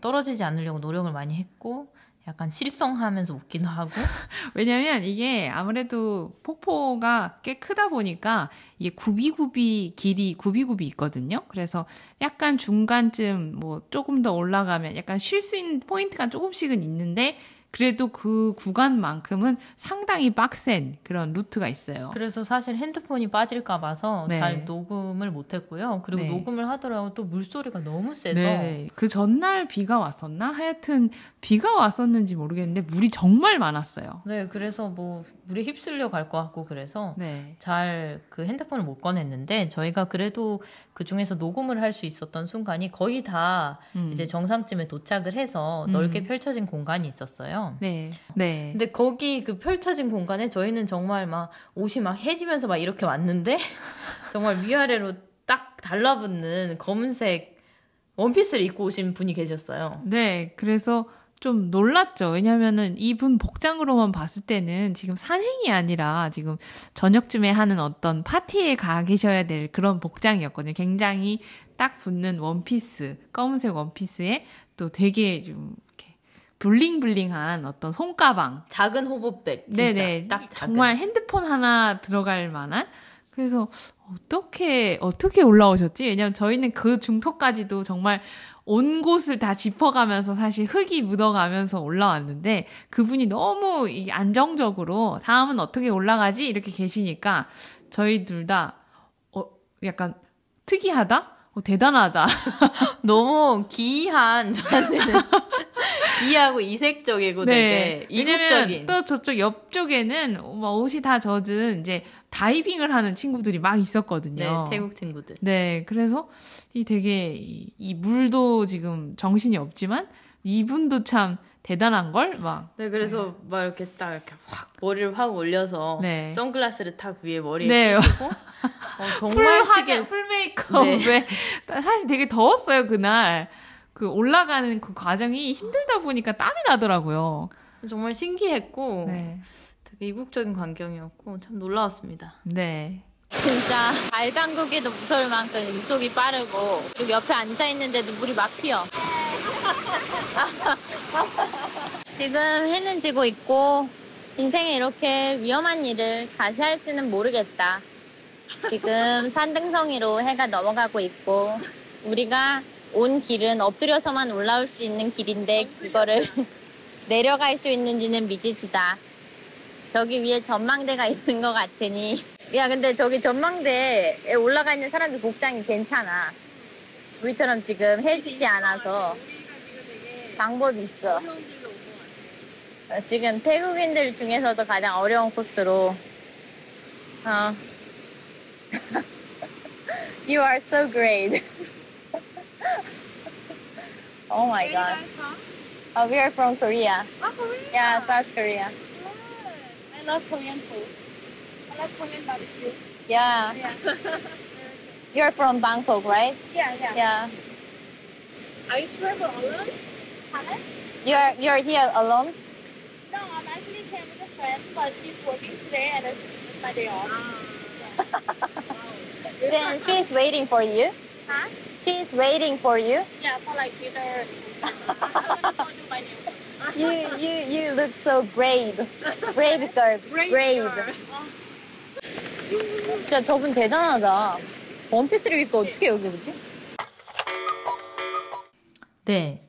떨어지지 않으려고 노력을 많이 했고, 약간 실성하면서 웃기도 하고, 왜냐면 이게 아무래도 폭포가 꽤 크다 보니까 이게 구비구비 길이 구비구비 있거든요. 그래서 약간 중간쯤 뭐 조금 더 올라가면 약간 쉴 수 있는 포인트가 조금씩은 있는데 그래도 그 구간만큼은 상당히 빡센 그런 루트가 있어요. 그래서 사실 핸드폰이 빠질까 봐서 네. 잘 녹음을 못 했고요. 그리고 네. 녹음을 하더라도 또 물소리가 너무 세서 네. 그 전날 비가 왔었나? 하여튼 비가 왔었는지 모르겠는데 물이 정말 많았어요. 네, 그래서 뭐 물에 휩쓸려 갈 것 같고 그래서 네. 잘그 핸드폰을 못 꺼냈는데 저희가 그래도 그 중에서 녹음을 할 수 있었던 순간이 거의 다 음. 이제 정상쯤에 도착을 해서 음. 넓게 펼쳐진 공간이 있었어요. 네. 네. 근데 거기 그 펼쳐진 공간에 저희는 정말 막 옷이 막 해지면서 막 이렇게 왔는데 정말 위아래로 딱 달라붙는 검은색 원피스를 입고 오신 분이 계셨어요. 네, 그래서 좀 놀랐죠. 왜냐면은 이분 복장으로만 봤을 때는 지금 산행이 아니라 지금 저녁쯤에 하는 어떤 파티에 가 계셔야 될 그런 복장이었거든요. 굉장히 딱 붙는 원피스, 검은색 원피스에 또 되게 좀 이렇게 블링블링한 어떤 손가방. 작은 호보백 진짜 네네. 딱 작은. 정말 핸드폰 하나 들어갈 만한. 그래서 어떻게 어떻게 올라오셨지? 왜냐면 저희는 그 중턱까지도 정말 온 곳을 다 짚어가면서 사실 흙이 묻어가면서 올라왔는데 그분이 너무 이 안정적으로 다음은 어떻게 올라가지? 이렇게 계시니까 저희 둘 다 어, 약간 특이하다, 어, 대단하다. 너무 기이한 저한테는 비하고 이색적이고 되게 왜냐면 이국적인. 또 저쪽 옆쪽에는 뭐 옷이 다 젖은 이제 다이빙을 하는 친구들이 막 네, 있었거든요. 태국 친구들. 네, 그래서 이 되게 이, 이 물도 지금 정신이 없지만 이분도 참 대단한 걸 막. 네, 그래서 막 이렇게 딱 이렇게 확 머리를 확 올려서 네. 선글라스를 딱 위에 머리에 네. 끼시고 어, full 정말 화장, 되게 full 메이크업에 네. 사실 되게 더웠어요 그날. 그 올라가는 그 과정이 힘들다 보니까 땀이 나더라고요. 정말 신기했고 네, 되게 이국적인 광경이었고 참 놀라웠습니다. 네. 진짜 발 담그기도 무서울 만큼 유속이 빠르고 그리고 옆에 앉아 있는데도 물이 막 튀어. 지금 해는 지고 있고 인생에 이렇게 위험한 일을 다시 할지는 모르겠다. 지금 산등성이로 해가 넘어가고 있고 우리가 온 길은 엎드려서만 올라올 수 있는 길인데 이거를 내려갈 수 있는지는 미지수다. 저기 위에 전망대가 있는 것 같으니. 야 근데 저기 전망대에 올라가 있는 사람들 복장이 괜찮아. 우리처럼 지금 해지지 않아서. 방법이 있어 어, 지금 태국인들 중에서도 가장 어려운 코스로. 어. You are so great Oh my god Oh, we are from Korea oh, Yeah, South Korea Yeah. I love Korean food. I love Korean barbecue. Yeah. yeah. You're from Bangkok, right? Yeah, yeah. Yeah. Are you travel alone? Pardon? You're you're here alone? No, I'm actually came with a friend, but she's working today and it's it's my day off. Then she's waiting for you. Huh? She's waiting for you. Yeah, for like dinner. Show you You you look so brave. Brave girl. Brave. 진짜 저분 대단하다. 원피스를 입고 어떻게 여기 오지? 네.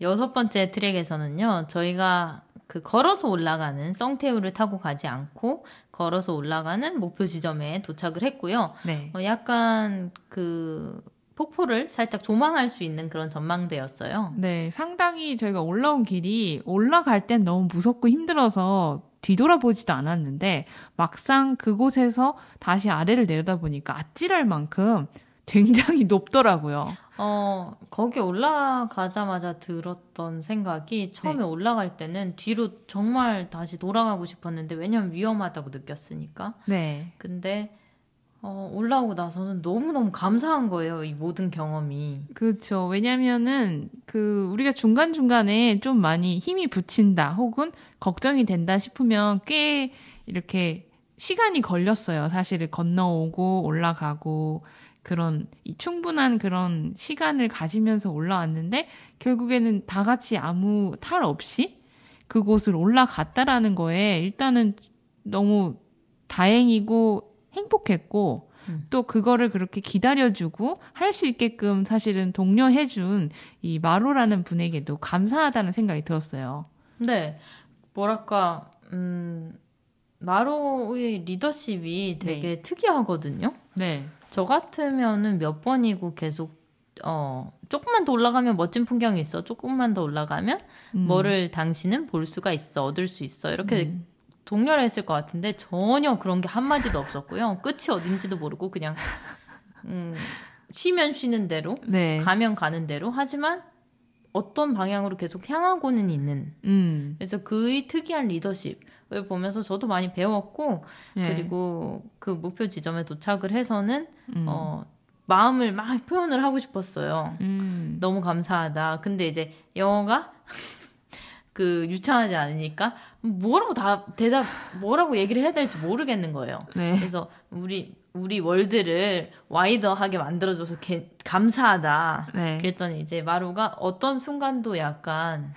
여섯 번째 트랙에서는요, 저희가 그 걸어서 올라가는 썽태우를 타고 가지 않고 걸어서 올라가는 목표 지점에 도착을 했고요. 네. 어, 약간 그 폭포를 살짝 조망할 수 있는 그런 전망대였어요. 네, 상당히 저희가 올라온 길이 올라갈 땐 너무 무섭고 힘들어서 뒤돌아보지도 않았는데 막상 그곳에서 다시 아래를 내려다 보니까 아찔할 만큼 굉장히 높더라고요. 어, 거기 올라가자마자 들었던 생각이 처음에 네. 올라갈 때는 뒤로 정말 다시 돌아가고 싶었는데 왜냐면 위험하다고 느꼈으니까. 네. 근데 어, 올라오고 나서는 너무너무 감사한 거예요. 이 모든 경험이. 그렇죠. 왜냐면은 그 우리가 중간중간에 좀 많이 힘이 붙인다 혹은 걱정이 된다 싶으면 꽤 이렇게 시간이 걸렸어요. 사실은 건너오고 올라가고 그런 이 충분한 그런 시간을 가지면서 올라왔는데 결국에는 다 같이 아무 탈 없이 그곳을 올라갔다라는 거에 일단은 너무 다행이고 행복했고 음. 또 그거를 그렇게 기다려주고 할 수 있게끔 사실은 독려해준 이 마로라는 분에게도 감사하다는 생각이 들었어요. 근데 뭐랄까 음 마로의 리더십이 되게 특이하거든요. 네. 저 같으면은 몇 번이고 계속 어 조금만 더 올라가면 멋진 풍경이 있어. 조금만 더 올라가면 음. 뭐를 당신은 볼 수가 있어. 얻을 수 있어. 이렇게 음. 독려를 했을 것 같은데 전혀 그런 게 한마디도 없었고요. 끝이 어딘지도 모르고 그냥 음 쉬면 쉬는 대로 네. 가면 가는 대로 하지만 어떤 방향으로 계속 향하고는 있는 음. 그래서 그의 특이한 리더십을 보면서 저도 많이 배웠고 네. 그리고 그 목표 지점에 도착을 해서는 음. 어 마음을 막 표현을 하고 싶었어요. 음. 너무 감사하다. 근데 이제 영어가 그 유창하지 않으니까 뭐라고 다 대답 뭐라고 얘기를 해야 될지 모르겠는 거예요. 네. 그래서 우리 우리 월드를 와이더하게 만들어줘서 개- 감사하다. 네. 그랬더니 이제 마루가 어떤 순간도 약간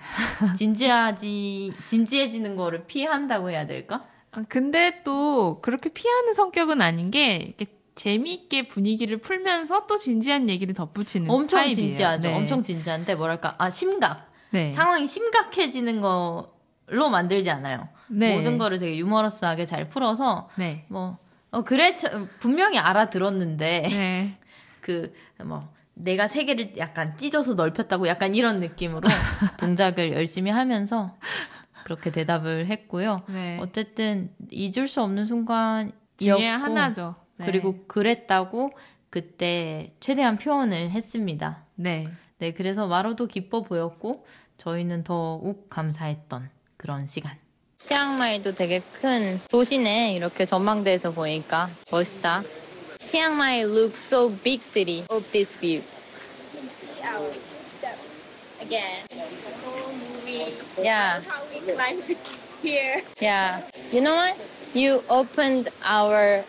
진지하지 진지해지는 거를 피한다고 해야 될까? 아, 근데 또 그렇게 피하는 성격은 아닌 게 재미있게 분위기를 풀면서 또 진지한 얘기를 덧붙이는 엄청 타입이에요. 진지하죠. 네. 엄청 진지한데 뭐랄까 아 심각 네. 상황이 심각해지는 걸로 만들지 않아요. 네. 모든 거를 되게 유머러스하게 잘 풀어서 네. 뭐 어, 그래 저- 분명히 알아들었는데 네. 그뭐 내가 세계를 약간 찢어서 넓혔다고 약간 이런 느낌으로 동작을 열심히 하면서 그렇게 대답을 했고요. 네. 어쨌든 잊을 수 없는 순간이었고 하나죠. 네. 그리고 그랬다고 그때 최대한 표현을 했습니다. 네. 네, 그래서 마로도 기뻐 보였고 저희는 더욱 감사했던 그런 시간. 치앙마이도 되게 큰 도시네. 이렇게 전망대에서 보니까 멋있다. 치앙마이 looks so big city of this view. see our step again. The whole movie. Yeah. How we climbed here. Yeah. You know what? You opened our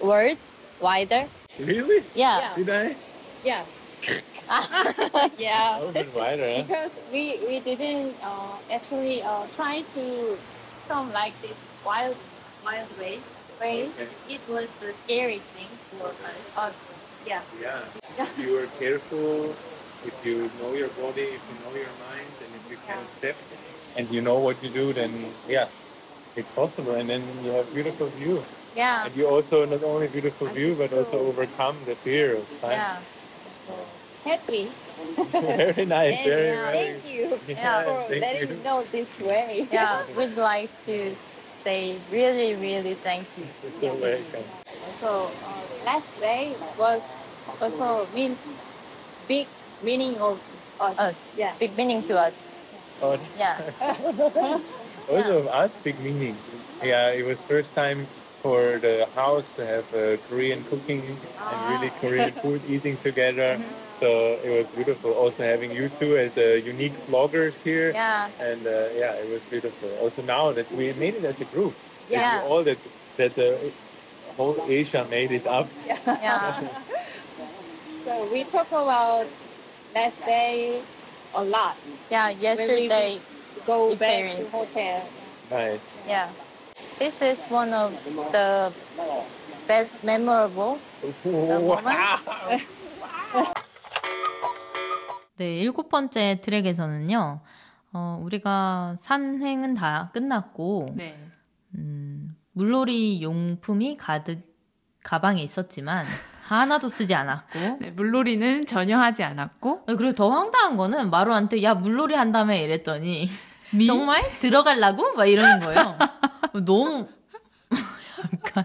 world wider. Really? Yeah. Did I? Yeah. yeah. Open wider, huh? Because we we didn't uh, actually uh, try to come like this wild wild way. Way. Okay. It was the scary thing for us. Yeah. Yeah. If you are careful, if you know your body, if you know your mind, and if you can step and you know what you do, then yeah, it's possible. And then you have beautiful view. Yeah. And you also not only beautiful view, but also overcome the fear of time. Yeah. Happy. very nice. And, Very, uh, very. thank you Yeah, for thank letting you. me know this way. Yeah. We'd like to say really, really thank you. You're welcome. So uh, last day was also mean big meaning of us. Us. Yeah. Big meaning to us. Oh, Yeah. also of us, big meaning. Yeah, it was first time for the house to have uh, Korean cooking and really Korean food eating together. So it was beautiful. Also having you two as uh, unique vloggers here. Yeah. And uh, yeah, it was beautiful. Also now that we made it as a group. Yeah. we all that that the whole Asia made it up. Yeah. So we talk about last day a lot. Yeah. Yesterday. Go Experience. back to hotel. Nice. Yeah. This is one of the best memorable moment. 네, 일곱 번째 트랙에서는요, 어, 우리가 산행은 다 끝났고, 네. 음, 물놀이 용품이 가득 가방에 있었지만, 하나도 쓰지 않았고, 네, 물놀이는 전혀 하지 않았고 그리고 더 황당한 거는 마루한테, 야, 물놀이 한다며 이랬더니, 미 정말? 들어가려고? 막 이러는 거예요. 너무, 약간,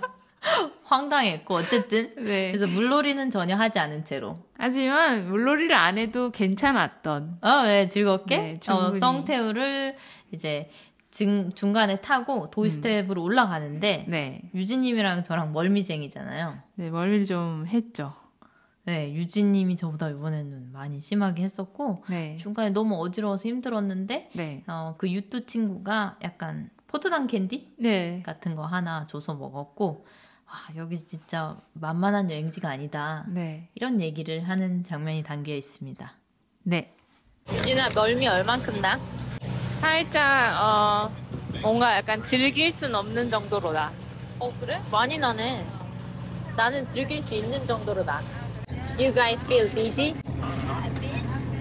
황당했고, 어쨌든. 네. 그래서 물놀이는 전혀 하지 않은 채로. 하지만 물놀이를 안 해도 괜찮았던 어, 네, 즐겁게. 네, 어. 썽태우를 이제 중, 중간에 타고 도이수텝으로 올라가는데, 네. 유진님이랑 저랑 멀미쟁이잖아요. 네, 멀미를 좀 했죠. 네, 유진님이 저보다 이번에는 많이 심하게 했었고, 네. 중간에 너무 어지러워서 힘들었는데, 네. 어, 그 유뚜 친구가 약간 포도당 캔디 네. 같은 거 하나 줘서 먹었고, 아, 여기 진짜 만만한 여행지가 아니다. 네. 이런 얘기를 하는 장면이 담겨 있습니다. 네. 유진아 멀미 얼만큼 나? 살짝 어 뭔가 약간 즐길 순 없는 정도로다. 어 그래? 많이 나네. 나는 즐길 수 있는 정도로 나. You guys feel dizzy?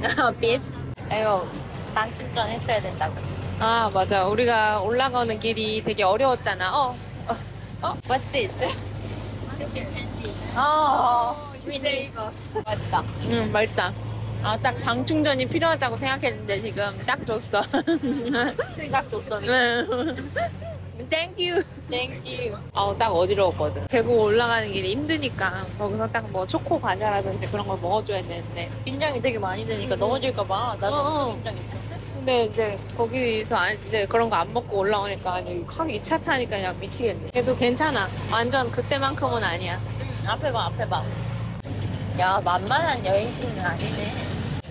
A bit. 이거 난 충전 했어야 된다고. 아 맞아. 우리가 올라가는 길이 되게 어려웠잖아. 어. What's this? 어, 맛있다. 응 맛있다. 아딱당 충전이 필요하다고 생각했는데 지금 딱 줬어. 생각도 없어. Thank you. Thank you. 어딱 어지러웠거든. 계곡 올라가는 길이 힘드니까 거기서 딱 뭐 초코 과자라든지 그런 걸 먹어줘야 되는데. 긴장이 되게 많이 되니까 넘어질까봐 나도 어, 어. 긴장했어. 근데 이제 거기서 안, 이제 그런 거 안 먹고 올라오니까 아니 확 2차 타니까 그냥 미치겠네. 그래도 괜찮아. 완전 그때만큼은 아니야. 앞에 봐, 앞에 봐. 야, 만만한 여행지는 아니네.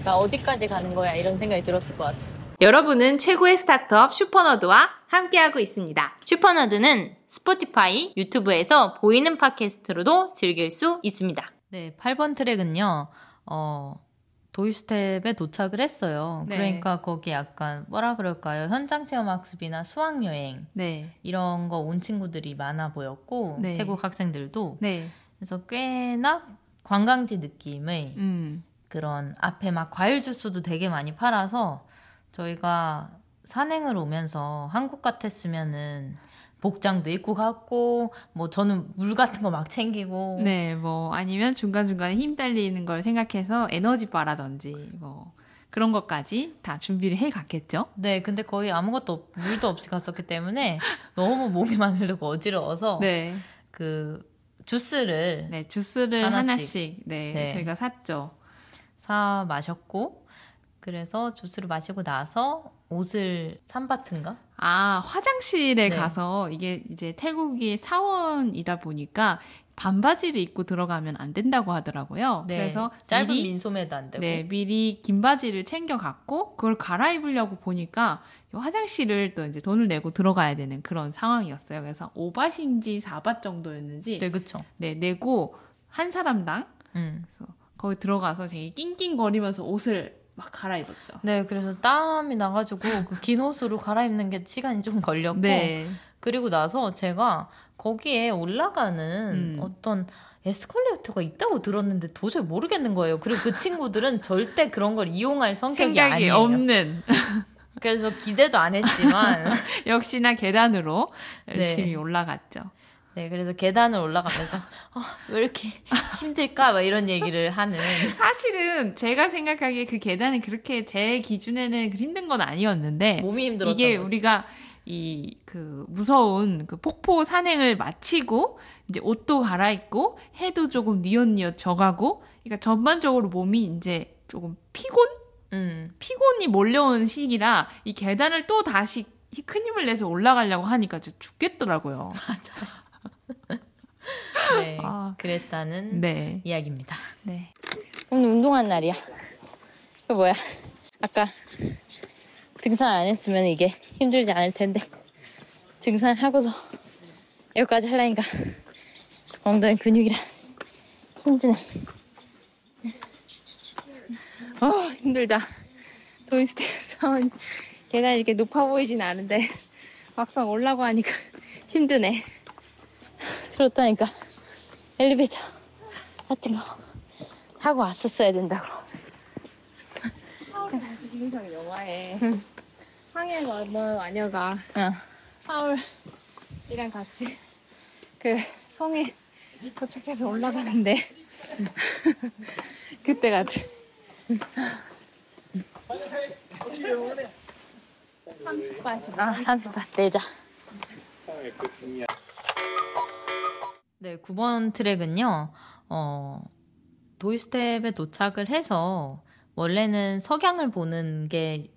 나 어디까지 가는 거야? 이런 생각이 들었을 것 같아. 여러분은 최고의 스타트업 슈퍼너드와 함께하고 있습니다. 슈퍼너드는 스포티파이, 유튜브에서 보이는 팟캐스트로도 즐길 수 있습니다. 네, 8번 트랙은요, 어, 도이스텝에 도착을 했어요. 네. 그러니까 거기 약간 뭐라 그럴까요? 현장 체험 학습이나 수학 여행 네. 이런 거 온 친구들이 많아 보였고 네. 태국 학생들도 네. 그래서 꽤나 관광지 느낌의 음. 그런 앞에 막 과일 주스도 되게 많이 팔아서 저희가 산행을 오면서 한국 같았으면은 복장도 입고 갔고 뭐 저는 물 같은 거 막 챙기고 네, 뭐 아니면 중간 중간에 힘 딸리는 걸 생각해서 에너지 바라든지 뭐 그런 것까지 다 준비를 해 갔겠죠. 네, 근데 거의 아무것도 없- 물도 없이 갔었기 때문에 너무 목이만 흐르고 어지러워서 네. 그 주스를 네, 주스를 하나씩. 하나씩, 네, 네. 저희가 샀죠. 사 마셨고 그래서 주스를 마시고 나서 옷을 산바트인가? 아, 화장실에 네. 가서 이게 이제 태국이 사원이다 보니까 반바지를 입고 들어가면 안 된다고 하더라고요. 네, 그래서 짧은 미리 민소매도 안 되고 네, 미리 긴 바지를 챙겨 갔고 그걸 갈아입으려고 보니까 이 화장실을 또 이제 돈을 내고 들어가야 되는 그런 상황이었어요. 그래서 5바신지 4바 정도였는지 네, 그쵸. 네, 내고 한 사람당 음. 그래서 거기 들어가서 되게 낑낑거리면서 옷을 막 갈아입었죠. 네, 그래서 땀이 나가지고 그긴 옷으로 갈아입는 게 시간이 좀 걸렸고 네. 그리고 나서 제가 거기에 올라가는 음. 어떤 에스컬레이터가 있다고 들었는데 도저히 모르겠는 거예요. 그리고 그 친구들은 절대 그런 걸 이용할 성격이 아니에요. 없는 그래서 기대도 안 했지만 역시나 계단으로 네. 열심히 올라갔죠. 네, 그래서 계단을 올라가면서 아, 왜 이렇게 힘들까? 막 이런 얘기를 하는 사실은 제가 생각하기에 그 계단은 그렇게 제 기준에는 그 힘든 건 아니었는데 몸이 힘들었던 이게 거지. 우리가 이 그 무서운 그 폭포 산행을 마치고 이제 옷도 갈아입고 해도 조금 니엇니엇 져가고 그러니까 전반적으로 몸이 이제 조금 피곤 음, 피곤이 몰려온 시기라 이 계단을 또 다시 큰 힘을 내서 올라가려고 하니까 저 죽겠더라고요. 네, 아. 그랬다는 네. 이야기입니다. 네. 오늘 운동한 날이야. 그 뭐야? 아까 등산 안 했으면 이게 힘들지 않을 텐데 등산을 하고서 여기까지 하려니까 엉덩이 근육이랑 힘드네. 어 힘들다. 도인스테이션 계단 이렇게 높아 보이진 않은데 막상 올라고 하니까 힘드네. 그렇다니까 엘리베이터 같은 거 타고 왔었어야 된다고. 김인성 영화에 상해 언어 마녀가 응. 사울이랑 같이 그 성에 도착해서 올라가는데 그때 같아. 30바시. 아, 30분 내자. 네, 9번 트랙은요, 어, 도이스텝에 도착을 해서, 원래는 석양을 보는 게,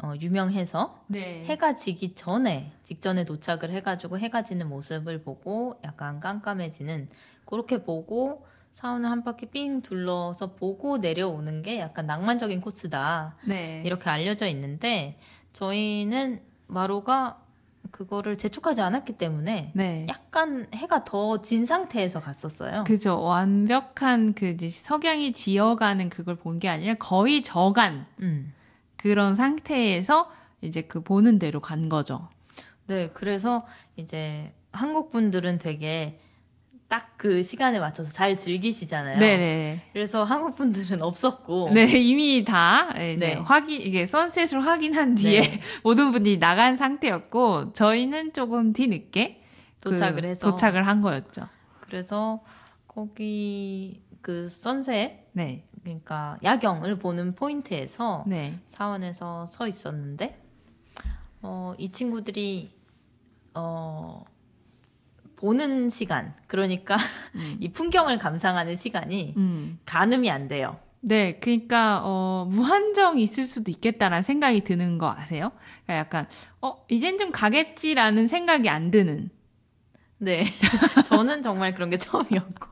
어, 유명해서, 네. 해가 지기 전에, 직전에 도착을 해가지고 해가 지는 모습을 보고, 약간 깜깜해지는, 그렇게 보고, 사원을 한 바퀴 삥 둘러서 보고 내려오는 게 약간 낭만적인 코스다. 네. 이렇게 알려져 있는데, 저희는 마로가 그거를 재촉하지 않았기 때문에, 네. 약간 해가 더 진 상태에서 갔었어요. 그죠. 완벽한 그 이제 석양이 지어가는 그걸 본 게 아니라 거의 저간 음. 그런 상태에서 이제 그 보는 대로 간 거죠. 네, 그래서 이제 한국 분들은 되게 딱 그 시간에 맞춰서 잘 즐기시잖아요. 네네. 그래서 한국 분들은 없었고, 네, 이미 다 이제 네. 확인 이게 선셋을 확인한 뒤에 네. 모든 분들이 나간 상태였고 저희는 조금 뒤늦게 그 도착을 해서 도착을 한 거였죠. 그래서 거기 그 선셋 네, 그러니까 야경을 보는 포인트에서 네, 사원에서 서 있었는데 어, 이 친구들이 어, 보는 시간 그러니까 음. 이 풍경을 감상하는 시간이 음. 가늠이 안 돼요. 네, 그러니까 어, 무한정 있을 수도 있겠다라는 생각이 드는 거 아세요? 그러니까 약간 어 이젠 좀 가겠지라는 생각이 안 드는. 네, 저는 정말 그런 게 처음이었고.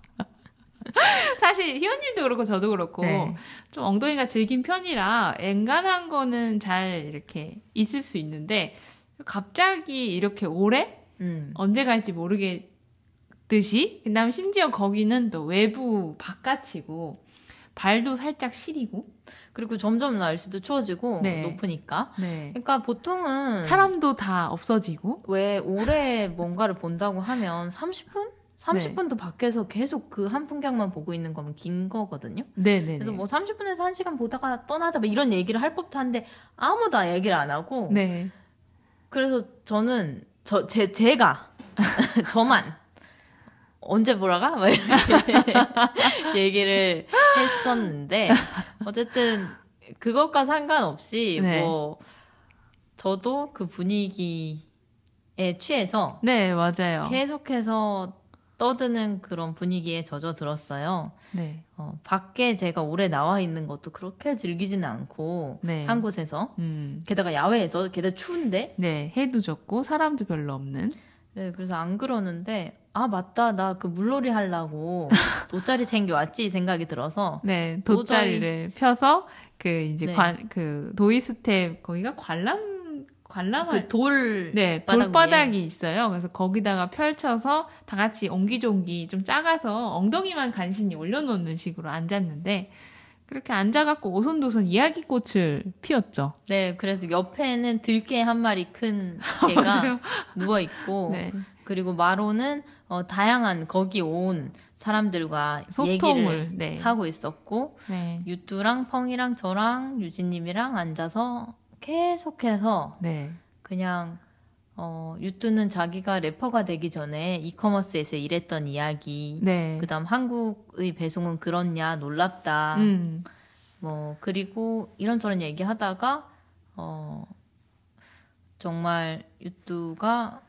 사실 희원님도 그렇고 저도 그렇고 네. 좀 엉덩이가 질긴 편이라 엔간한 거는 잘 이렇게 있을 수 있는데 갑자기 이렇게 오래 음. 언제 갈지 모르겠듯이 그다음 심지어 거기는 또 외부 바깥이고 발도 살짝 시리고 그리고 점점 날씨도 추워지고 네. 높으니까. 네. 그러니까 보통은 사람도 다 없어지고 왜 오래 뭔가를 본다고 하면 30분? 30분도 밖에서 계속 그 한 풍경만 보고 있는 거면 긴 거거든요. 네네 그래서 뭐 30분에서 1시간 보다가 떠나자 뭐 이런 얘기를 할 법도 한데 아무도 얘기를 안 하고 네. 그래서 저는 저 제 제가 저만 언제 보러 가? 막 이렇게 얘기를 했었는데 어쨌든 그것과 상관없이 네. 뭐 저도 그 분위기에 취해서 네, 맞아요. 계속해서 떠드는 그런 분위기에 젖어들었어요. 네. 어, 밖에 제가 오래 나와 있는 것도 그렇게 즐기지는 않고 네. 한 곳에서 음. 게다가 야외에서 게다가 추운데 네, 해도 좋고 사람도 별로 없는. 네, 그래서 안 그러는데 아 맞다 나 그 물놀이 하려고 돗자리 챙겨 왔지 이 생각이 들어서 네, 돗자리를 펴서 그 이제 네. 관, 그 도이스텝 거기가 관람 관람 그돌 네, 바닥 돌바닥이 있어요. 그래서 거기다가 펼쳐서 다 같이 옹기종기 좀 작아서 엉덩이만 간신히 올려놓는 식으로 앉았는데 그렇게 앉아갖고 오손도손 이야기꽃을 피웠죠. 네 그래서 옆에는 들개 한 마리 큰 개가. 누워 있고 네, 그리고 마로는 어, 다양한 거기 온 사람들과 얘기를 소통을 네, 하고 있었고 네, 유뚜랑 펑이랑 저랑 유진님이랑 앉아서 계속해서 네, 그냥 어, 유뚜는 자기가 래퍼가 되기 전에 이커머스에서 일했던 이야기 네, 그다음 한국의 배송은 그렇냐 놀랍다. 음, 뭐 그리고 이런저런 얘기하다가 어 정말 유뚜가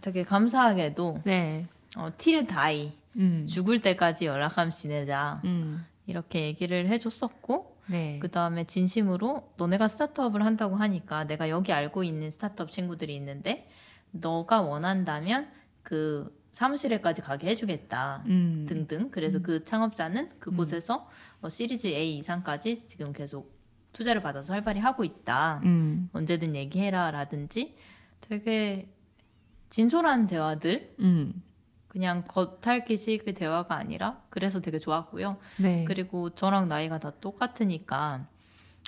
되게 감사하게도 네, 어, 틸 다이 음, 죽을 때까지 연락함 지내자. 음, 이렇게 얘기를 해줬었고 네, 그 다음에 진심으로 너네가 스타트업을 한다고 하니까 내가 여기 알고 있는 스타트업 친구들이 있는데 너가 원한다면 그 사무실에까지 가게 해주겠다. 음, 등등. 그래서 그 창업자는 그곳에서 어, 시리즈 A 이상까지 지금 계속 투자를 받아서 활발히 하고 있다. 음, 언제든 얘기해라 라든지 되게 진솔한 대화들 음, 그냥 겉핥기식 그 대화가 아니라 그래서 되게 좋았고요 네, 그리고 저랑 나이가 다 똑같으니까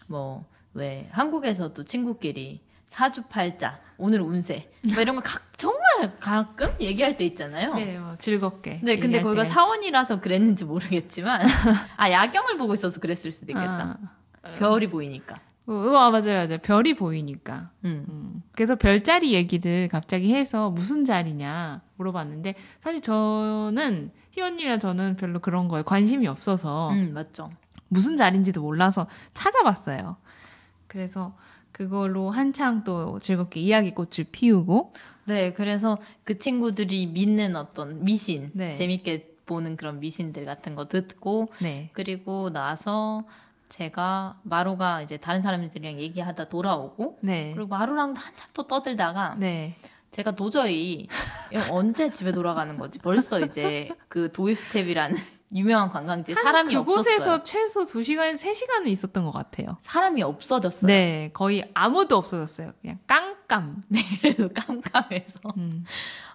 뭐 왜 한국에서도 친구끼리 사주팔자 오늘 운세 뭐 이런 거 가, 정말 가끔 얘기할 때 있잖아요. 네, 뭐 즐겁게. 네, 근데 거기가 사원이라서 그랬는지 모르겠지만 아 야경을 보고 있어서 그랬을 수도 있겠다. 아, 별이 보이니까. 어, 어, 맞아요, 맞아요. 별이 보이니까. 음. 음. 그래서 별자리 얘기를 갑자기 해서 무슨 자리냐 물어봤는데 사실 저는 희원님이랑 저는 별로 그런 거에 관심이 없어서 음, 맞죠. 무슨 자리인지도 몰라서 찾아봤어요. 그래서 그걸로 한창 또 즐겁게 이야기꽃을 피우고 네, 그래서 그 친구들이 믿는 어떤 미신, 네. 재밌게 보는 그런 미신들 같은 거 듣고 네, 그리고 나서 제가 마루가 이제 다른 사람들이랑 얘기하다 돌아오고 네, 그리고 마루랑도 한참 또 떠들다가 네, 제가 도저히 언제 집에 돌아가는 거지? 벌써 이제 그 도이스텝이라는 유명한 관광지 사람이 그곳에서 없었어요. 최소 2시간에서 3시간은 있었던 것 같아요. 사람이 없어졌어요. 네, 거의 아무도 없어졌어요. 그냥 깜깜. 그래서 깜깜해서 음.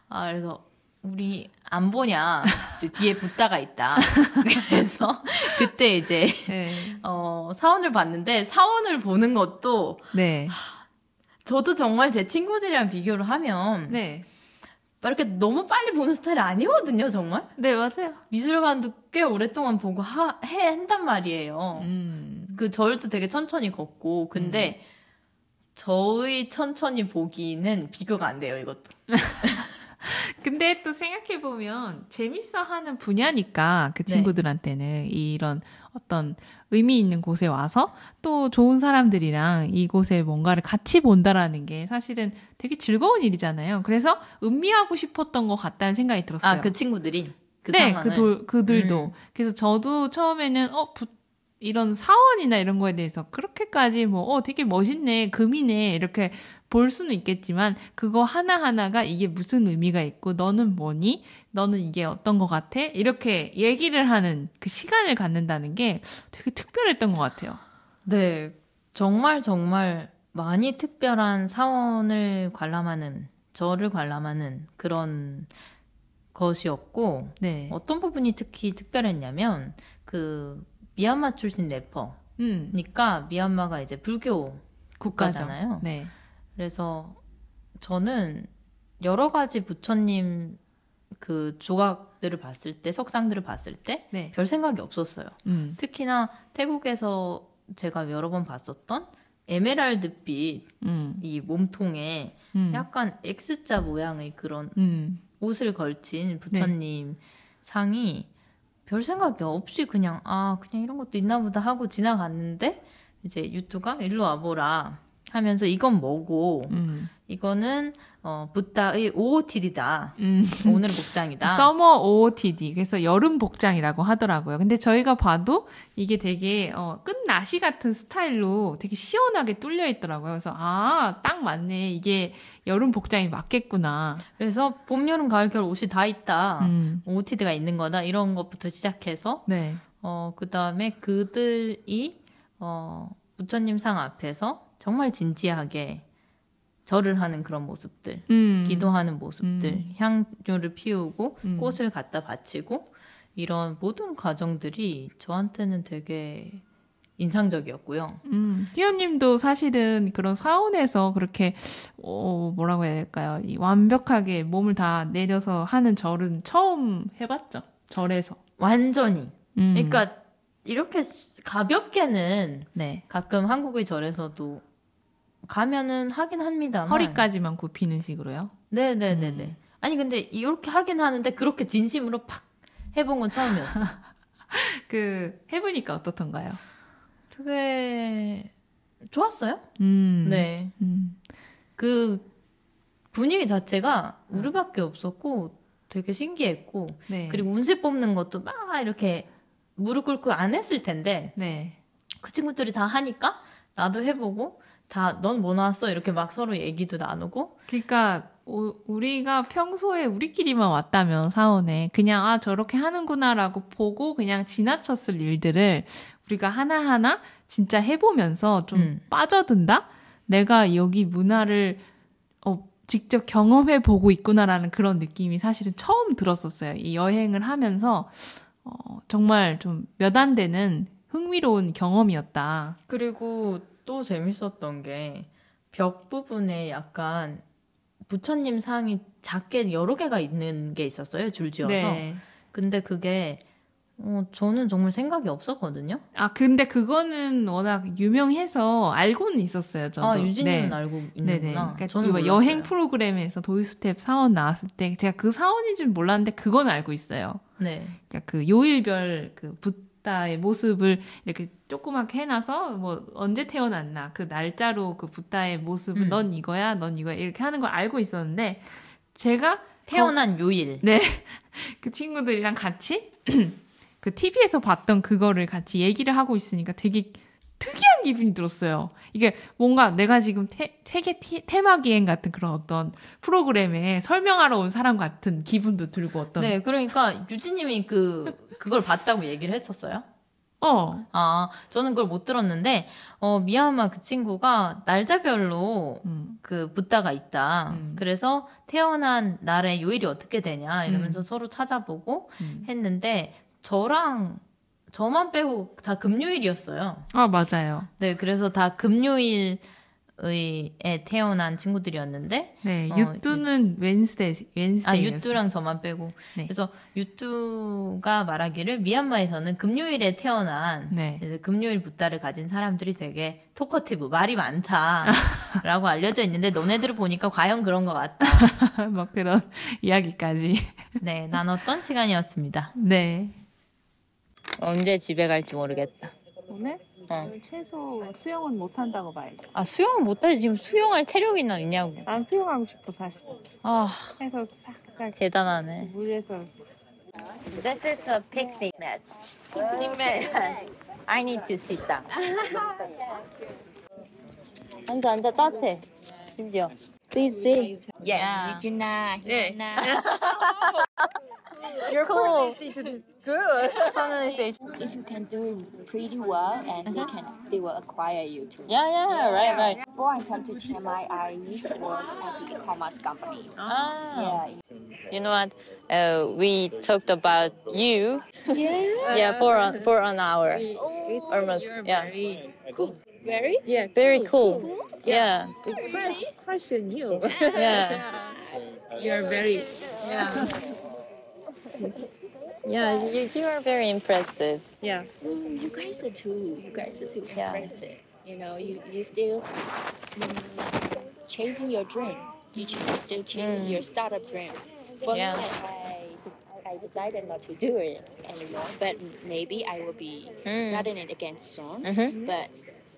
아 그래서 우리 안 보냐 뒤에 붙다가 있다. 그래서 그때 이제 네, 어, 사원을 봤는데 사원을 보는 것도 네, 저도 정말 제 친구들이랑 비교를 하면 네, 막 이렇게 너무 빨리 보는 스타일이 아니거든요, 정말. 네, 맞아요. 미술관도 꽤 오랫동안 보고 하, 해 한단 말이에요. 음. 그 저울도 되게 천천히 걷고 근데 저의 천천히 보기는 비교가 안 돼요, 이것도. 근데 또 생각해보면 재밌어 하는 분야니까 그 네. 친구들한테는 이런 어떤 의미 있는 곳에 와서 또 좋은 사람들이랑 이곳에 뭔가를 같이 본다라는 게 사실은 되게 즐거운 일이잖아요. 그래서 음미하고 싶었던 것 같다는 생각이 들었어요. 아, 그 친구들이 그 네, 상황을 그 돌, 그들도. 음. 그래서 저도 처음에는, 어, 부- 이런 사원이나 이런 거에 대해서 그렇게까지 뭐, 어, 되게 멋있네, 금이네, 이렇게 볼 수는 있겠지만, 그거 하나하나가 이게 무슨 의미가 있고, 너는 뭐니? 너는 이게 어떤 것 같아? 이렇게 얘기를 하는 그 시간을 갖는다는 게 되게 특별했던 것 같아요. 네, 정말 정말 많이 특별한 사원을 관람하는 저를 관람하는 그런 것이었고 네. 어떤 부분이 특히 특별했냐면 그 미얀마 출신 래퍼니까 음, 미얀마가 이제 불교. 국가잖아요. 네. 그래서 저는 여러 가지 부처님 그 조각들을 봤을 때 석상들을 봤을 때별 네. 생각이 없었어요. 음, 특히나 태국에서 제가 여러 번 봤었던 에메랄드빛 음. 이 몸통에 음. 약간 X자 모양의 그런 음. 옷을 걸친 부처님 상이 별 생각이 없이 그냥 아 그냥 이런 것도 있나 보다 하고 지나갔는데 이제 유튜가 일로 와보라 하면서 이건 뭐고 음. 이거는 어 부다의 OOTD다 음. 오늘은 복장이다 서머 OOTD 그래서 여름 복장이라고 하더라고요. 근데 저희가 봐도 이게 되게 어, 끝나시 같은 스타일로 되게 시원하게 뚫려 있더라고요. 그래서 아 딱 맞네 이게 여름 복장이 맞겠구나. 그래서 봄 여름 가을 겨울 옷이 다 있다 음. OOTD가 있는 거다 이런 것부터 시작해서 네. 어, 그 다음에 그들이, 어, 부처님 상 앞에서 정말 진지하게 절을 하는 그런 모습들, 음. 기도하는 모습들, 음. 향료를 피우고 음. 꽃을 갖다 바치고 이런 모든 과정들이 저한테는 되게 인상적이었고요. 음, 희연님도 사실은 그런 사원에서 그렇게 어, 뭐라고 해야 될까요? 이 완벽하게 몸을 다 내려서 하는 절은 처음 해봤죠. 절에서. 완전히. 음. 그러니까 이렇게 가볍게는 네. 가끔 한국의 절에서도 가면은 하긴 합니다만 허리까지만 굽히는 식으로요. 네네네네. 음. 아니 근데 이렇게 하긴 하는데 그렇게 진심으로 팍 해본 건 처음이었어. 그 해보니까 어떻던가요? 되게 좋았어요. 음. 네. 음. 그 분위기 자체가 우리밖에 없었고 되게 신기했고 네. 그리고 운세 뽑는 것도 막 이렇게 무릎 꿇고 안 했을 텐데 네. 그 친구들이 다 하니까 나도 해보고 다 넌 뭐 나왔어 이렇게 막 서로 얘기도 나누고 그러니까 오- 우리가 평소에 우리끼리만 왔다면 사원에 그냥 아 저렇게 하는구나라고 보고 그냥 지나쳤을 일들을 우리가 하나하나 진짜 해보면서 좀 음. 빠져든다. 내가 여기 문화를 어, 직접 경험해 보고 있구나라는 그런 느낌이 사실은 처음 들었었어요. 이 여행을 하면서 어, 정말 좀 몇 안 되는 흥미로운 경험이었다. 그리고 또 재밌었던 게 벽 부분에 약간 부처님 상이 작게 여러 개가 있는 게 있었어요 줄지어서 네. 근데 그게 어, 저는 정말 생각이 없었거든요. 아 근데 그거는 워낙 유명해서 알고는 있었어요. 저도. 아 유진님은 네. 알고 네네. 있는구나. 그러니까 저는 몰랐어요. 여행 프로그램에서 도이스텝 사원 나왔을 때 제가 그 사원인지는 몰랐는데 그건 알고 있어요. 네. 그러니까 그 요일별 그 붓다의 모습을 이렇게 조그맣게 해놔서 뭐 언제 태어났나 그 날짜로 그 붓다의 모습은 음. 넌 이거야, 넌 이거야 이렇게 하는 걸 알고 있었는데 제가 태어난 요일. 네. 그 친구들이랑 같이 그 TV에서 봤던 그거를 같이 얘기를 하고 있으니까 되게 특이한 기분이 들었어요. 이게 뭔가 내가 지금 태- 세계 티- 테마 기행 같은 그런 어떤 프로그램에 설명하러 온 사람 같은 기분도 들고 어떤 네, 그러니까 유진님이 그 그걸 봤다고 얘기를 했었어요. 어. 아, 저는 그걸 못 들었는데 어 미얀마 그 친구가 날짜별로 음. 그 붓다가 있다. 음. 그래서 태어난 날의 요일이 어떻게 되냐 이러면서 음. 서로 찾아보고 음. 했는데 저랑 저만 빼고 다 금요일이었어요. 아, 맞아요. 네, 그래서 다 금요일에 태어난 친구들이었는데 네. 어, 유뚜는 Wednesday, Wednesday. 아 유뚜랑 저만 빼고 네. 그래서 유뚜가 말하기를 미얀마에서는 금요일에 태어난 네. 그래서 금요일 붓다를 가진 사람들이 되게 talkative 말이 많다라고 알려져 있는데 너네들을 보니까 과연 그런 것 같다. 막 그런 이야기까지. 네, 나눴던 시간이었습니다. 네. 언제 집에 갈지 모르겠다. 오늘 어. 최소 수영은 못 한다고 봐야지. 아 수영을 못하지 지금 수영할 체력이 나 있냐고. 난 수영하고 싶어 사실. 아 해서 싹싹 대단하네. 물에서 This is a picnic mat. Picnic mat. I need to sit down. 앉아 앉아 따뜻해. 심지어. Sit sit. Yes. Regina, Hina. You're cool. Good. Pronunciation. If you can do pretty well, and they can, they will acquire you too. Yeah yeah right right. Before I come to Chiang Mai, I used to work at the e-commerce company. Ah. Yeah. You know what? Uh, we talked about you. Yeah. Yeah, for an, for an hour. Almost. Yeah. Very? Yeah. Very cool. Yeah. crush crush on you. Yeah. You're very Yeah. Yeah, you, you are very impressive. yeah. Mm, you guys are too. You guys are too Yeah. impressive. you know, you you still mm, chasing your dream. You ch- still chasing your startup dreams. For Yeah. me, I, I, I decided not to do it anymore. But maybe I will be Mm. starting it again soon. Mhm. But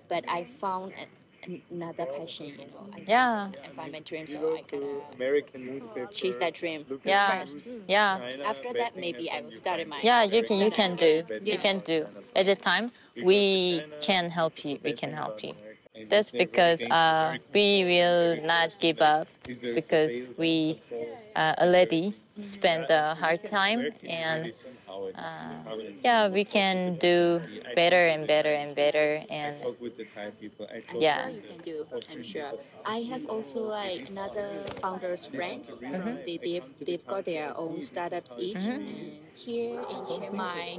but I found a, another passion. You know, I, Yeah. I find my dream, so I to gotta American newspaper. chase that dream Yeah. first. Yeah. China, After that, maybe I happened. will start my. Yeah, you can you can do. Bad You can do. At the time, we can help you. We can help you. That's because uh, we will not give up because we uh, already spent a hard time and uh, yeah, we can do better and better and better and talk with the Thai people. Yeah. you can do. I'm sure. I have also like another founders friends. Mhm. They they've, they've got their own startups each. Mhm. And here in Chiang Mai,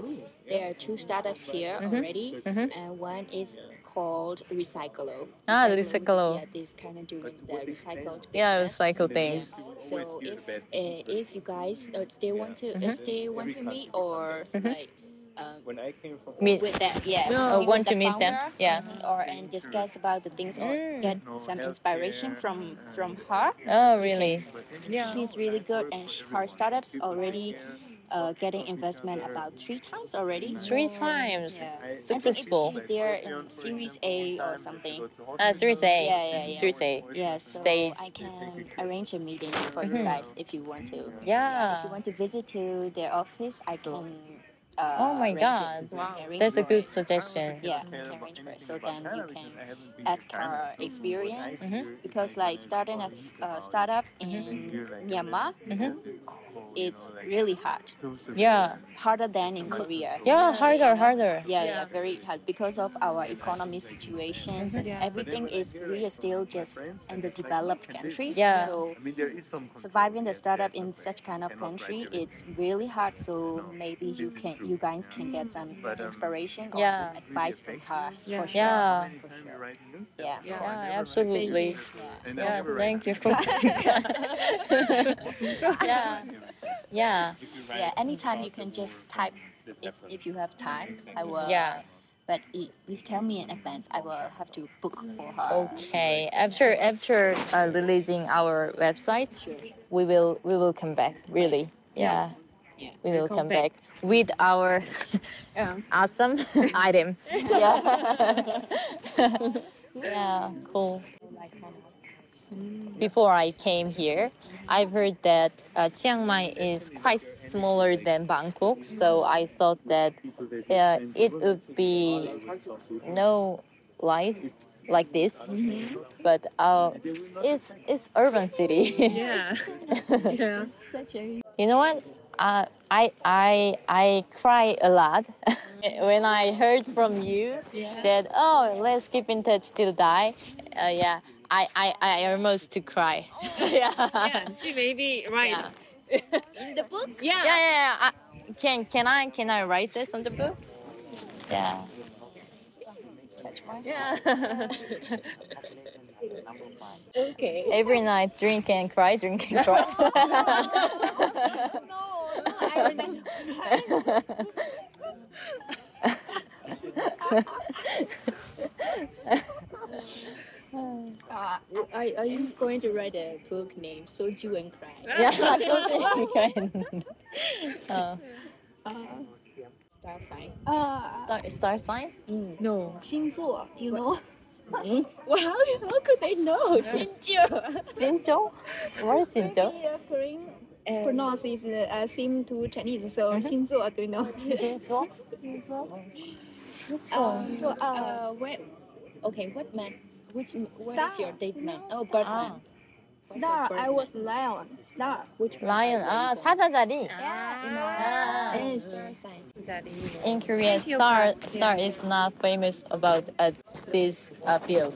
there are two startups here Mhm. already, Mhm. and one is called Recyclo. Ah, Recyclo. Recyclo. Yeah, this kind of doing the recycled. yeah, recycle things. So if uh, if you guys uh, still want to uh, Mhm. still want to meet or Mhm. like. Um, When I came from Meet. with that, yeah. Oh, want to the meet them? founder, Yeah. Or and discuss about the things or Mm. get some inspiration from from her. Oh, really? Yeah, She's really good, and sh- her startups already uh, getting investment about three times already. Three times. Yeah. Successful. I think it's they're in Series A or something. Uh, Series A. Yeah, yeah, yeah. Series A. Yeah, so Stage. I can arrange a meeting for you Mhm. guys if you want to. Yeah. If you want to visit to their office, I can. Uh, Oh my God. It. I can arrange That's a good it. suggestion. Yeah, you can arrange for it. So then you can ask our experience Mhm. because like starting a uh, startup in Myanmar, Mhm. It's really hard, Yeah. harder than in Korea. Yeah, harder, harder. Yeah, yeah, very hard because of our economy situations mm-hmm. and everything is we are still just in the developed country. Yeah. So surviving the startup in such kind of country it's really hard. So maybe you can you guys can get some inspiration or Yeah. some advice from her for sure. Yeah. For sure. Yeah. Yeah, absolutely. Yeah. Yeah, thank you for Yeah. Yeah. Yeah. Anytime you can just type if, if you have time. I will. Yeah. But i- please tell me in advance. I will have to book for her. Okay. After after uh, releasing our website, Sure. we will we will come back. Really. Yeah. Yeah. We will come back with our awesome item. Yeah. yeah. Cool. Before I came here, I've heard that uh, Chiang Mai is quite smaller than Bangkok, so I thought that uh, it would be no life like this, but uh, it's it's urban city. Yeah. yeah. Such a You know what? Uh, I I I cry a lot when I heard from you that oh let's keep in touch till die. Uh, yeah, I, I I almost to cry. Oh, yeah. Yeah, she may be right. Yeah. in the book. Yeah, yeah, yeah. I, can can I can I write this on the book? Yeah. Yeah. okay. Every night, drink and cry, drink and cry. Uh, are, are you going to write a book named Soju and Cry? yeah, Soju and uh, uh, star sign. Uh, star, star sign? Mm. No. 星座, you know? Mm? Well, how, could they know? Jinjo. Jinjo? What is Jinjo? Korean pronounce is uh, uh, same to Chinese, so mm-hmm. Xinzuo, do you know? Xinzuo? Xinzuo. Xinzuo. Uh, um, so, uh, okay, what man? Which what is Star. your date month? Oh, birth Ah. month. What's your star, birth I was lion. Star. Which one? Lion. 아 사자자리. Yeah, you know. 아. And star sign. In Korea, star star is not famous about uh, this uh, field.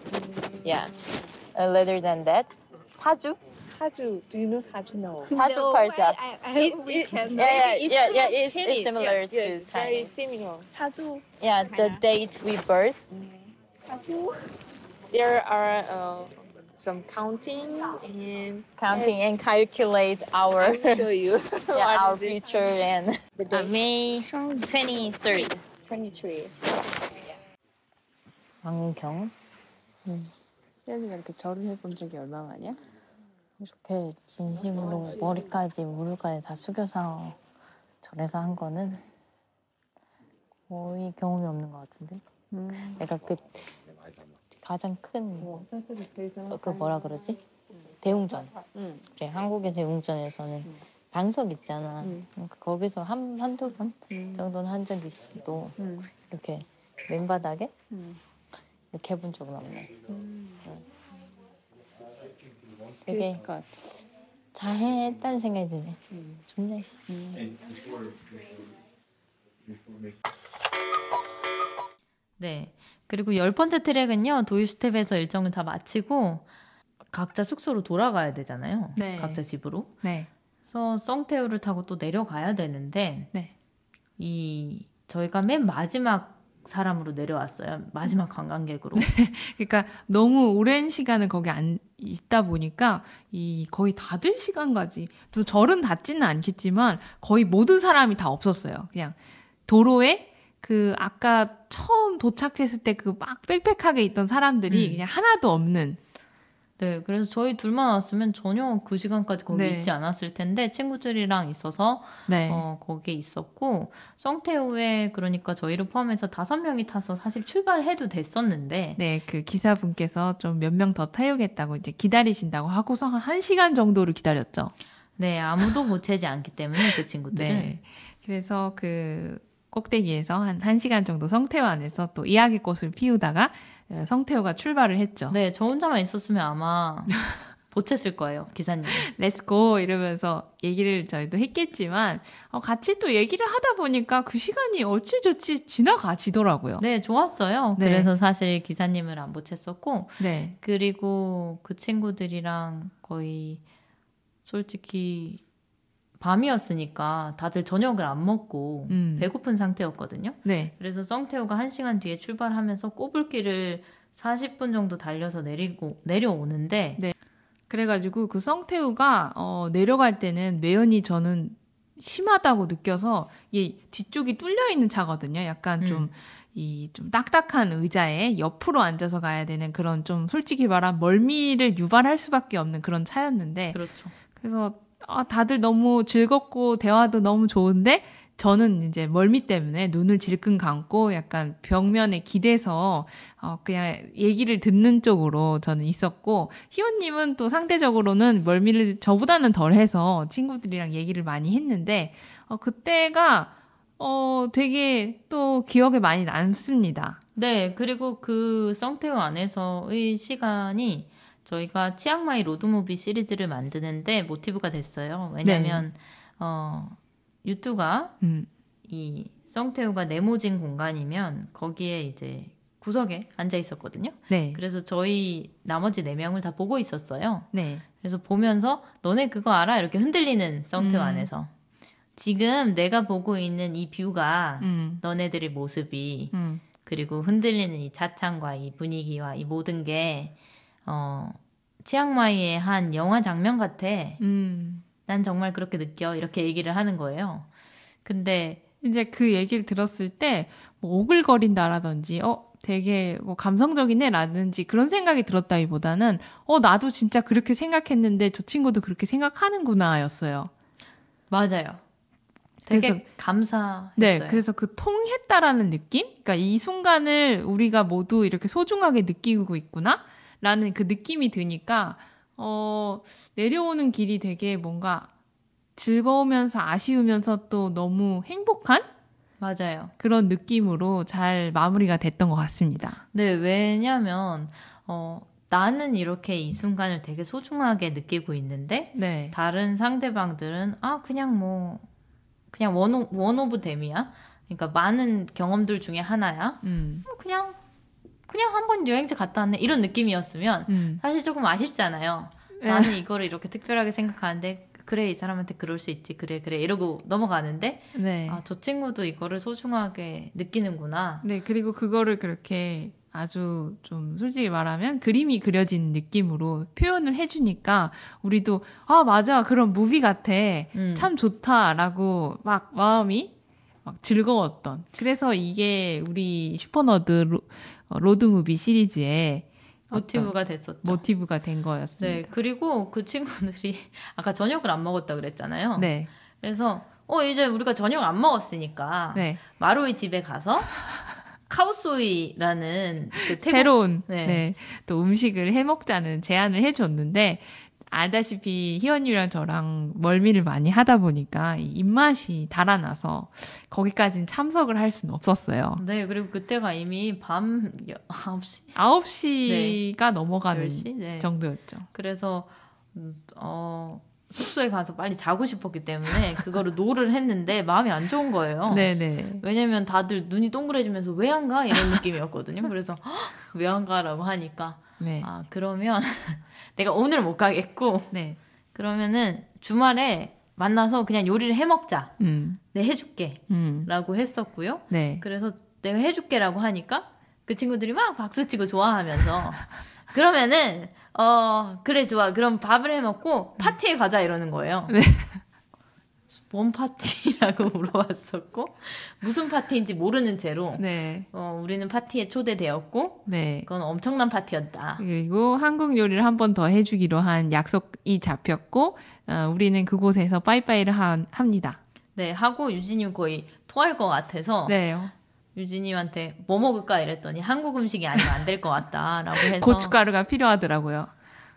Yeah. Uh, rather than that, 사주. 사주. Do you know 사주? No. 사주 No, 팔자. I, I, we can Yeah, yeah, yeah, yeah. It's, it's similar to Very Chinese. similar. 사주. Yeah, the date we birth. There are uh, some counting and counting and calculate our show you. yeah, our future and uh, May 23rd. 23. 광경 혜연이가 이렇게 절을 해본 적이 얼마 만이야? 이렇게 진심으로 머리까지 무릎까지 다 숙여서 절에서 한 거는 거의 경험이 없는 것 같은데. 내가 그 가장 큰 그 뭐라 그러지? 대웅전. 응. 그래 한국의 대웅전에서는 방석 있잖아. 그러니까 거기서 한 한두 번 정도는 한 적 있어도 이렇게 맨바닥에 이렇게 해본 적은 없네. 응. 되게 잘했다는 생각이 드네. 좋네. 네. 그리고 열 번째 트랙은요, 도유 스텝에서 일정을 다 마치고 각자 숙소로 돌아가야 되잖아요. 네. 각자 집으로. 네. 그래서 썽태우를 타고 또 내려가야 되는데, 네. 이 저희가 맨 마지막 사람으로 내려왔어요. 마지막 관광객으로. 그러니까 너무 오랜 시간을 거기 안 있다 보니까 이 거의 다들 시간까지 또 절은 닿지는 않겠지만 거의 모든 사람이 다 없었어요. 그냥 도로에 그 아까 처음 도착했을 때 그 막 빽빽하게 있던 사람들이 음. 그냥 하나도 없는 네, 그래서 저희 둘만 왔으면 전혀 그 시간까지 거기 네. 있지 않았을 텐데 친구들이랑 있어서 네. 어, 거기에 있었고 썽태우에 그러니까 저희를 포함해서 다섯 명이 타서 사실 출발해도 됐었는데 네, 그 기사분께서 좀 몇 명 더 타요겠다고 이제 기다리신다고 하고서 한 1시간 정도를 기다렸죠. 네, 아무도 보채지 않기 때문에 그 친구들은 네. 그래서 그 꼭대기에서 한 1시간 정도 썽태우 안에서 또 이야기꽃을 피우다가 어, 썽태우가 출발을 했죠. 네, 저 혼자만 있었으면 아마 보챘을 거예요, 기사님. let's go 이러면서 얘기를 저희도 했겠지만 어, 같이 또 얘기를 하다 보니까 그 시간이 어찌저찌 지나가지더라고요. 네, 좋았어요. 네. 그래서 사실 기사님을 안 보챘었고 네. 그리고 그 친구들이랑 거의 솔직히 밤이었으니까 다들 저녁을 안 먹고 음. 배고픈 상태였거든요. 네. 그래서 썽태우가 한 시간 뒤에 출발하면서 꼬불길을 40분 정도 달려서 내리고 내려오는데 네. 그래가지고 그 성태우가 어, 내려갈 때는 매연이 저는 심하다고 느껴서 이 뒤쪽이 뚫려 있는 차거든요. 약간 음. 좀이좀 딱딱한 의자에 옆으로 앉아서 가야 되는 그런 좀 솔직히 말하면 멀미를 유발할 수밖에 없는 그런 차였는데 그렇죠. 그래서 아, 다들 너무 즐겁고 대화도 너무 좋은데 저는 이제 멀미 때문에 눈을 질끈 감고 약간 벽면에 기대서 어, 그냥 얘기를 듣는 쪽으로 저는 있었고 희원님은 또 상대적으로는 멀미를 저보다는 덜해서 친구들이랑 얘기를 많이 했는데 어, 그때가 어, 되게 또 기억에 많이 남습니다. 네, 그리고 그 썽태우 안에서의 시간이 저희가 치앙마이 로드무비 시리즈를 만드는데 모티브가 됐어요. 왜냐면 어 유뚜가 음, 이 썽태우가 네모진 공간이면 거기에 이제 구석에 앉아 있었거든요. 네, 그래서 저희 나머지 네 명을 다 보고 있었어요. 네, 그래서 보면서 너네 그거 알아? 이렇게 흔들리는 썽태우 음. 안에서 지금 내가 보고 있는 이 뷰가 음, 너네들의 모습이 음, 그리고 흔들리는 이 차창과 이 분위기와 이 모든 게 어, 치앙마이의 한 영화 장면 같아. 음. 난 정말 그렇게 느껴. 이렇게 얘기를 하는 거예요. 근데 이제 그 얘기를 들었을 때, 뭐, 오글거린다라든지, 어, 되게 뭐 감성적이네라든지 그런 생각이 들었다기보다는, 어, 나도 진짜 그렇게 생각했는데 저 친구도 그렇게 생각하는구나 였어요. 맞아요. 되게 그래서- 감사했어요. 네, 그래서 그 통했다라는 느낌? 그러니까 이 순간을 우리가 모두 이렇게 소중하게 느끼고 있구나? 라는 그 느낌이 드니까, 어, 내려오는 길이 되게 뭔가 즐거우면서 아쉬우면서 또 너무 행복한 맞아요. 그런 느낌으로 잘 마무리가 됐던 것 같습니다. 네, 왜냐면 어, 나는 이렇게 이 순간을 되게 소중하게 느끼고 있는데 네. 다른 상대방들은 아 그냥 뭐 그냥 one, one of them이야. 그러니까 많은 경험들 중에 하나야. 음. 뭐 그냥 그냥 한 번 여행지 갔다 왔네 이런 느낌이었으면 음. 사실 조금 아쉽잖아요. 네. 나는 이거를 이렇게 특별하게 생각하는데 그래 이 사람한테 그럴 수 있지 그래 그래 이러고 넘어가는데 네. 아 저 친구도 이거를 소중하게 느끼는구나. 네, 그리고 그거를 그렇게 아주 좀 솔직히 말하면 그림이 그려진 느낌으로 표현을 해주니까 우리도 아, 맞아. 그런 movie 같아. 음. 참 좋다라고 막 마음이 막 즐거웠던. 그래서 이게 우리 슈퍼너드 로, 어, 로드무비 시리즈의 모티브가 됐었죠. 모티브가 된 네, 거였습니다. 그리고 그 친구들이 아까 저녁을 안 먹었다 그랬잖아요. 네. 그래서 어 이제 우리가 저녁 안 먹었으니까 네. 마로이 집에 가서 카우소이라는 그 태국 새로운 네. 네. 또 음식을 해 먹자는 제안을 해줬는데 알다시피 희원이랑 저랑 멀미를 많이 하다 보니까 이 입맛이 달아나서 거기까지는 참석을 할 수는 없었어요. 네, 그리고 그때가 이미 밤 9시, 9시가 넘어가는 10시? 네. 정도였죠. 그래서 음, 어 숙소에 가서 빨리 자고 싶었기 때문에 그거를 no를 했는데 마음이 안 좋은 거예요. 네네. 왜냐면 다들 눈이 동그래지면서 왜 안 가? 이런 느낌이었거든요. 그래서 왜 안 가라고 하니까 네. 아 그러면 내가 오늘 못 가겠고 네. 그러면은 주말에 만나서 그냥 요리를 해 먹자. 음. 내 해줄게. 음. 라고 했었고요. 네. 그래서 내가 해줄게라고 하니까 그 친구들이 막 박수 치고 좋아하면서 그러면은 어 그래 좋아 그럼 밥을 해 먹고 파티에 가자 이러는 거예요. 네. 뭔 파티라고 물어봤었고 무슨 파티인지 모르는 채로 네. 어, 우리는 파티에 초대되었고 네. 그건 엄청난 파티였다. 그리고 한국 요리를 한 번 더 해주기로 한 약속이 잡혔고 어, 우리는 그곳에서 빠이빠이를 하, 합니다. 네 하고 유진이 거의 토할 것 같아서 네. 유진이한테 뭐 먹을까 이랬더니 한국 음식이 아니면 안 될 것 같다라고 해서 고춧가루가 필요하더라고요.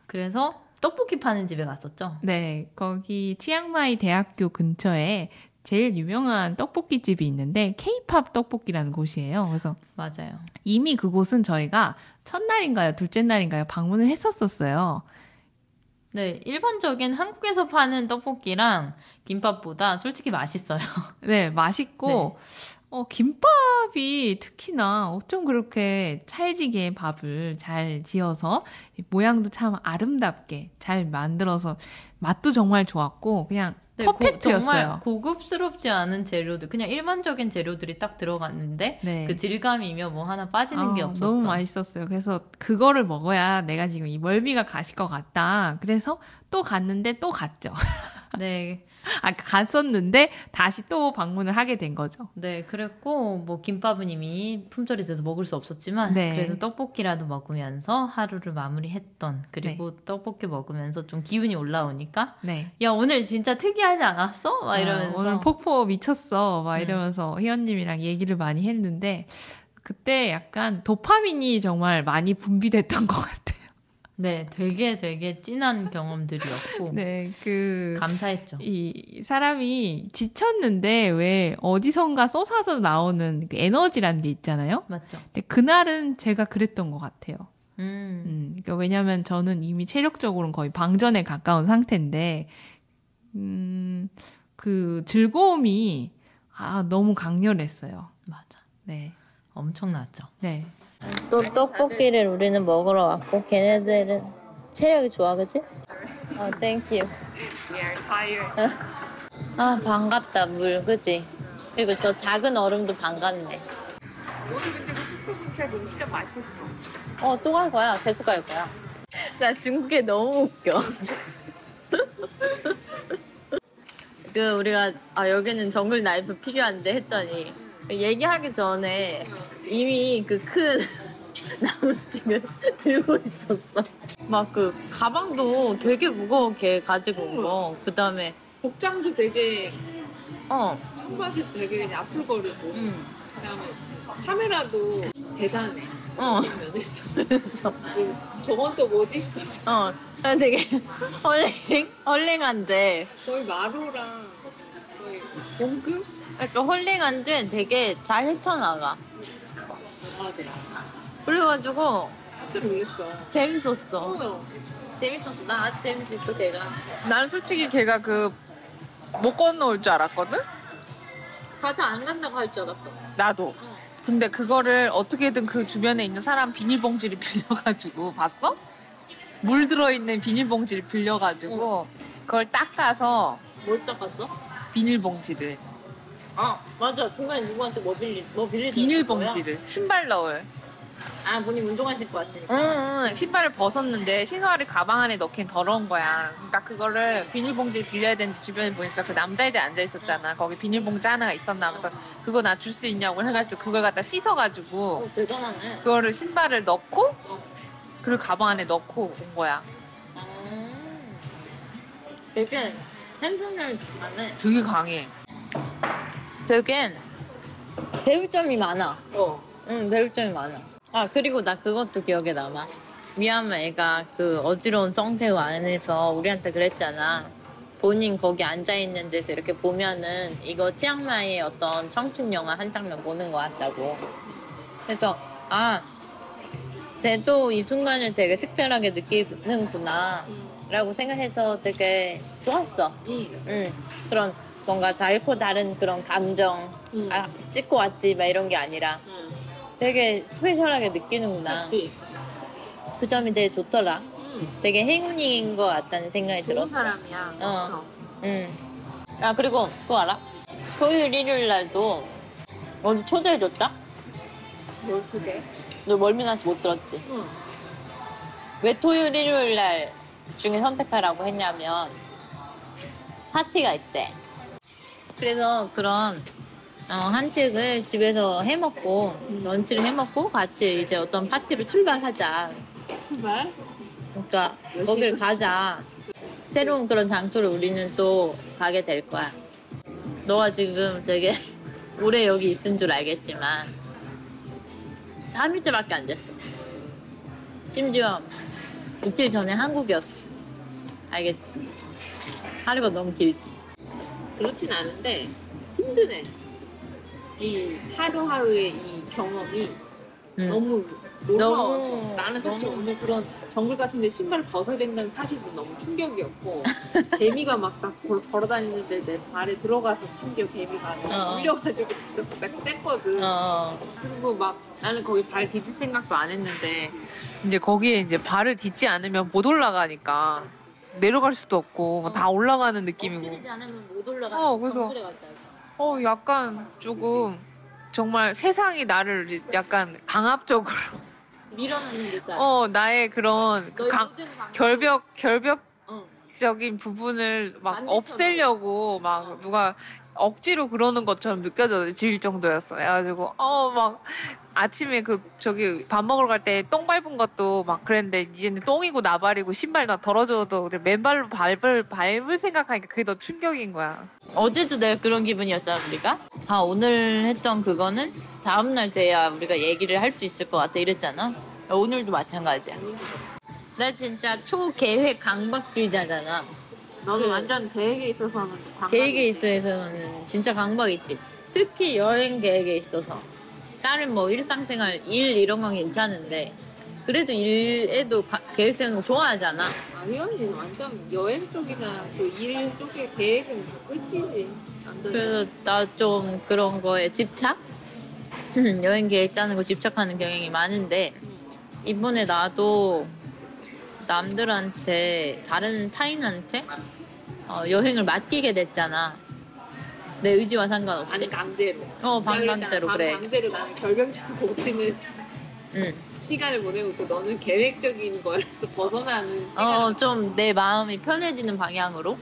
그래서 떡볶이 파는 집에 갔었죠. 네, 거기 치앙마이 대학교 근처에 제일 유명한 떡볶이 집이 있는데 케이팝 떡볶이라는 곳이에요. 그래서 맞아요. 이미 그곳은 저희가 첫날인가요, 둘째 날인가요 방문을 했었었어요. 네, 일반적인 한국에서 파는 떡볶이랑 김밥보다 솔직히 맛있어요. 네, 맛있고 어, 김밥이 특히나 어쩜 그렇게 찰지게 밥을 잘 지어서 모양도 참 아름답게 잘 만들어서 맛도 정말 좋았고 그냥 네, 고- 퍼펙트였어요. 정말 고급스럽지 않은 재료들, 그냥 일반적인 재료들이 딱 들어갔는데 네. 그 질감이며 뭐 하나 빠지는 게 아, 없었던. 너무 맛있었어요. 그래서 그거를 먹어야 내가 지금 이 멀미가 가실 것 같다. 그래서 또 갔는데 또 갔죠. 네, 아, 갔었는데 다시 또 방문을 하게 된 거죠. 네, 그랬고 뭐 김밥은 이미 품절이 돼서 먹을 수 없었지만 네. 그래서 떡볶이라도 먹으면서 하루를 마무리했던 그리고 떡볶이 먹으면서 좀 기운이 올라오니까 네. 야 오늘 진짜 특이하지 않았어? 막 이러면서 아, 오늘 폭포 미쳤어. 막 음. 이러면서 희연님이랑 얘기를 많이 했는데 그때 약간 도파민이 정말 많이 분비됐던 것 같아요. 네, 되게 되게 진한 경험들이었고 네, 그 감사했죠. 이 사람이 지쳤는데 왜 어디선가 쏟아져 나오는 그 에너지라는 게 있잖아요. 맞죠? 근데 그날은 제가 그랬던 것 같아요. 음, 음, 그러니까 왜냐면 저는 이미 체력적으로는 거의 방전에 가까운 상태인데, 음, 그 즐거움이 아 너무 강렬했어요. 맞아. 네, 엄청났죠. 네, 또 떡볶이를 우리는 먹으러 왔고 걔네들은 체력이 좋아 그지? 어 thank you 아 반갑다 물 그지? 그리고 저 작은 얼음도 반갑네 오늘 근데 그 숙소 근처에 너무 진짜 맛있었어. 어 또 갈 거야 계속 갈 거야 나 중국에 너무 웃겨 그 우리가 아 여기는 정글 나이프 필요한데 했더니 얘기하기 전에 이미 그 큰 나무 스틱을 들고 있었어 막 그 가방도 되게 무거게 가지고 온 거 그 다음에 복장도 되게 어 청바지 되게 그냥 앞술거리고 음, 그다음에 카메라도 대단해. 어 그래서 저건 또 뭐지 싶었어. 어 되게 헐링 헐링한데 거의 마루랑 거의 공금? 그러니까 홀링한데 되게 잘 헤쳐나가. 맞아. 그래가지고. 재밌었어. 어. 재밌었어. 나 아주 재밌었어, 걔가. 난 솔직히 걔가 그 못 건너올 줄 알았거든? 가서 안 간다고 할 줄 알았어. 나도. 근데 그거를 어떻게든 그 주변에 있는 사람 비닐봉지를 빌려가지고 봤어? 물 들어있는 비닐봉지를 빌려가지고 그걸 닦아서 뭘 닦았어? 비닐봉지를 아, 맞아. 중간에 누구한테 뭐 빌리, 뭐 빌리 비닐봉지를 신발 넣을 아, 본인 운동화 신고 왔으니까. 응, 응, 신발을 벗었는데 신발을 가방 안에 넣긴 더러운 거야. 그러니까 그거를 비닐봉지를 빌려야 되는데 주변에 보니까 그 남자애들 앉아 있었잖아. 거기 비닐봉지 하나가 있었나 하면서 그거 나 줄 수 있냐고 해가지고 그걸 갖다 씻어가지고 어, 대단하네. 그거를 신발을 넣고 그리고 가방 안에 넣고 온 거야. 되게 생존력이 강하네. 되게 강해. 되게 배울 점이 많아. 어. 응, 배울 점이 많아. 아, 그리고 나 그것도 기억에 남아. 미얀마 애가 그 어지러운 성태우 안에서 우리한테 그랬잖아. 본인 거기 앉아있는 데서 이렇게 보면은 이거 치앙마이의 어떤 청춘 영화 한 장면 보는 것 같다고. 그래서, 아, 쟤도 이 순간을 되게 특별하게 느끼는구나. 라고 생각해서 되게 좋았어. 응. 그런 뭔가 달고 다른 그런 감정, 아, 찍고 왔지, 막 이런 게 아니라 되게 스페셜하게 느끼는구나. 그치. 그 점이 되게 좋더라. 되게 행운인 것 같다는 생각이 좋은 들었어. 사람이야. 어. 응. 아, 그리고 그거 알아? 토요일, 일요일 날도 어디 초대해줬다? 뭘 그게? 너 멀미나서 못 들었지? 응. 왜 토요일, 일요일 날 중에 선택하라고 했냐면 파티가 있대. 그래서 그런 어, 한식을 집에서 해 먹고 런치를 해 먹고 같이 이제 어떤 파티로 출발하자. 출발? 그러니까 거길 가자. 새로운 그런 장소를 우리는 또 가게 될 거야. 너가 지금 되게 오래 여기 있은 줄 알겠지만 3일째밖에 안 됐어. 심지어 이틀 전에 한국이었어. 알겠지? 하루가 너무 길지. 그렇진 않은데 힘드네. 이 하루하루의 이 경험이 응. 너무 놀라워서 나는 사실 너무- 오늘 그런 정글 같은데 신발을 벗어야 된다는 사실도 너무 충격이었고 개미가 막딱 걸어다니는데 내 발에 들어가서 심지어 개미가 너무 어. 물려가지고 진짜 딱 뗐거든. 어, 그리고 막 나는 거기 발 디딜 생각도 안 했는데 이제 거기에 이제 발을 딛지 않으면 못 올라가니까 내려갈 수도 없고 뭐다 올라가는 느낌이고. 들지 않으면 못 올라가. 어, 그래서- 어, 약간 조금 정말 세상이 나를 약간 강압적으로 밀어넣는 듯한. 어 나의 그런 그 강, 결벽 결벽 어. 적인 부분을 막. 없애려고 막 누가 억지로 그러는 것처럼 느껴질 정도였어. 그래가지고 어 막 아침에 그 저기 밥 먹으러 갈 때 똥 밟은 것도 막 그랬는데 이제는 똥이고 나발이고 신발 나 그냥 맨발로 밟을 밟을 생각하니까 그게 더 충격인 거야. 어제도 내가 그런 기분이었잖아 우리가 아 오늘 했던 그거는 다음 날 돼야 우리가 얘기를 할 수 있을 것 같아 이랬잖아. 오늘도 마찬가지야. 나 진짜 초계획 강박주의자잖아. 너는 그- 완전 계획에 있어서는 방법이 계획에 있어서는 진짜 강박 있지. 특히 여행 계획에 있어서 다른 뭐 일상생활 일 이런 건 괜찮은데 그래도 일에도 가- 계획 세우는 거 좋아하잖아 당연히 완전 여행 쪽이나 그 일 쪽의 계획은 끝이지. 완전 그래서 나 좀 그런 거에 집착? 여행 계획 짜는 거 집착하는 경향이 많은데 이번에 나도 남들한테 다른 타인한테 어, 여행을 맡기게 됐잖아. 내 의지와 상관없이. 아니 강제로. 어, 반 강제로 그래. 강제로 나는 결벽증 고치는 응. 시간을 보내고 있고 너는 계획적인 거에서 벗어나는 시간. 어, 좀 내 마음이 편해지는 방향으로.